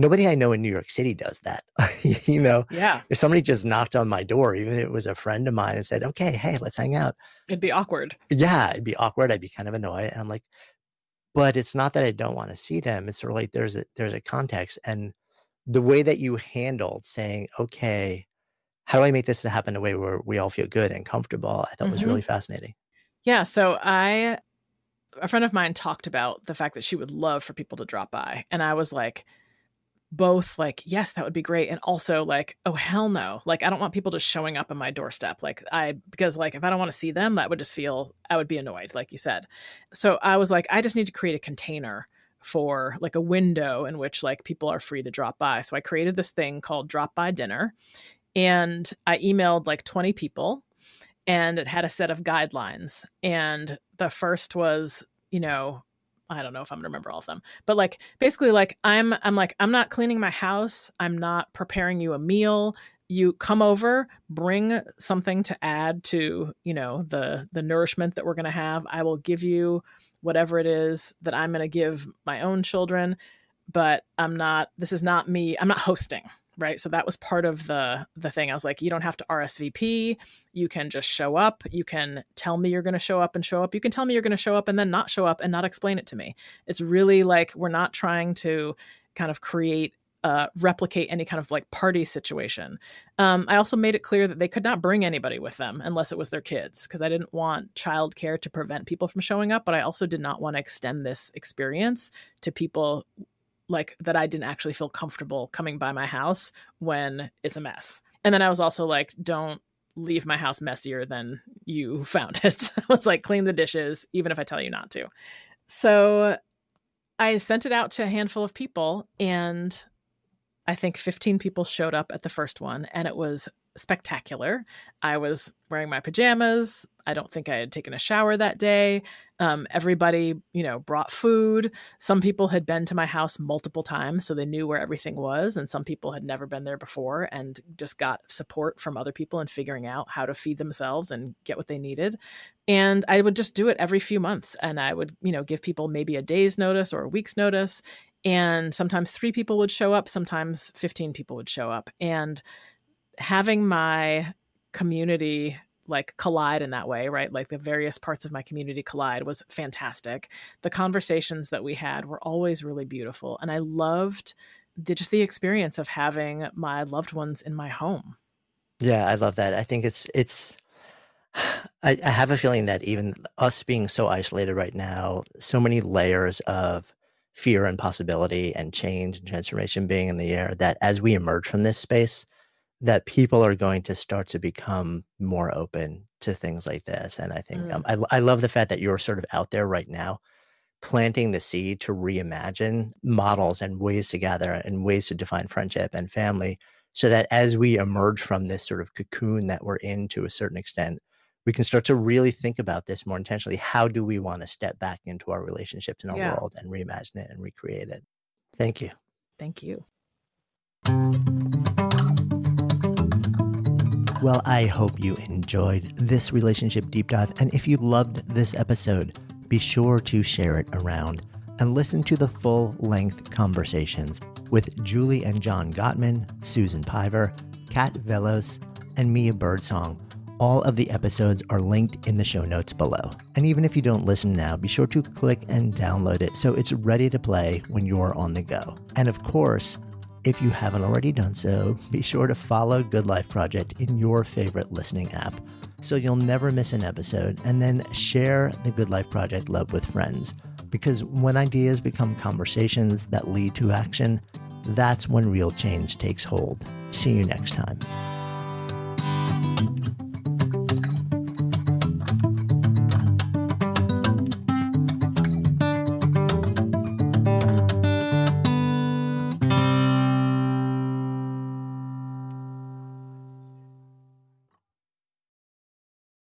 nobody I know in New York City does that. you know, yeah. If somebody just knocked on my door, even if it was a friend of mine, and said, "Okay, hey, let's hang out," it'd be awkward. Yeah, it'd be awkward. I'd be kind of annoyed, and I'm like, but it's not that I don't want to see them. It's sort of like there's a there's a context, and the way that you handled saying, "Okay, how do I make this to happen in a way where we all feel good and comfortable?" I thought mm-hmm. was really fascinating. Yeah. So I, a friend of mine talked about the fact that she would love for people to drop by, and I was like both like yes that would be great and also like oh hell no. Like i don't want people just showing up on my doorstep. Like i because like if i don't want to see them that would just feel i would be annoyed like you said. So i was like i just need to create a container for like a window in which like people are free to drop by. So i created this thing called drop by dinner and i emailed like 20 people and it had a set of guidelines and the first was you know I don't know if I'm gonna remember all of them, but like basically, like I'm I'm like I'm not cleaning my house. I'm not preparing you a meal. You come over, bring something to add to you know the the nourishment that we're gonna have. I will give you whatever it is that I'm gonna give my own children, but I'm not. This is not me. I'm not hosting right? So that was part of the the thing. I was like you don't have to rsvp you can just show up. You can tell me you're going to show up and show up. You can tell me you're going to show up and then not show up and not explain it to me. It's really like we're not trying to kind of create uh, replicate any kind of like party situation. Um, I also made it clear that they could not bring anybody with them unless it was their kids, because I didn't want childcare to prevent people from showing up, but I also did not want to extend this experience to people like that I didn't actually feel comfortable coming by my house when it's a mess. And then I was also like, don't leave my house messier than you found it. I was like, clean the dishes, even if I tell you not to. So I sent it out to a handful of people, and I think 15 people showed up at the first one, and it was spectacular. I was wearing my pajamas. I don't think I had taken a shower that day. Um, everybody, you know, brought food. Some people had been to my house multiple times, so they knew where everything was. And some people had never been there before and just got support from other people in figuring out how to feed themselves and get what they needed. And I would just do it every few months. And I would, you know, give people maybe a day's notice or a week's notice. And sometimes three people would show up, sometimes 15 people would show up. And having my community like collide in that way, right? Like the various parts of my community collide was fantastic. The conversations that we had were always really beautiful. And I loved the, just the experience of having my loved ones in my home. Yeah, I love that. I think it's, it's, I, I have a feeling that even us being so isolated right now, so many layers of fear and possibility and change and transformation being in the air, that as we emerge from this space, that people are going to start to become more open to things like this. And I think um, mm. I, I love the fact that you're sort of out there right now planting the seed to reimagine models and ways to gather and ways to define friendship and family so that as we emerge from this sort of cocoon that we're in to a certain extent we can start to really think about this more intentionally how do we want to step back into our relationships in our yeah. world and reimagine it and recreate it thank you thank you well, I hope you enjoyed this relationship deep dive. And if you loved this episode, be sure to share it around and listen to the full length conversations with Julie and John Gottman, Susan Piver, Kat Vellos, and Mia Birdsong. All of the episodes are linked in the show notes below. And even if you don't listen now, be sure to click and download it so it's ready to play when you're on the go. And of course, if you haven't already done so, be sure to follow Good Life Project in your favorite listening app so you'll never miss an episode, and then share the Good Life Project love with friends. Because when ideas become conversations that lead to action, that's when real change takes hold. See you next time.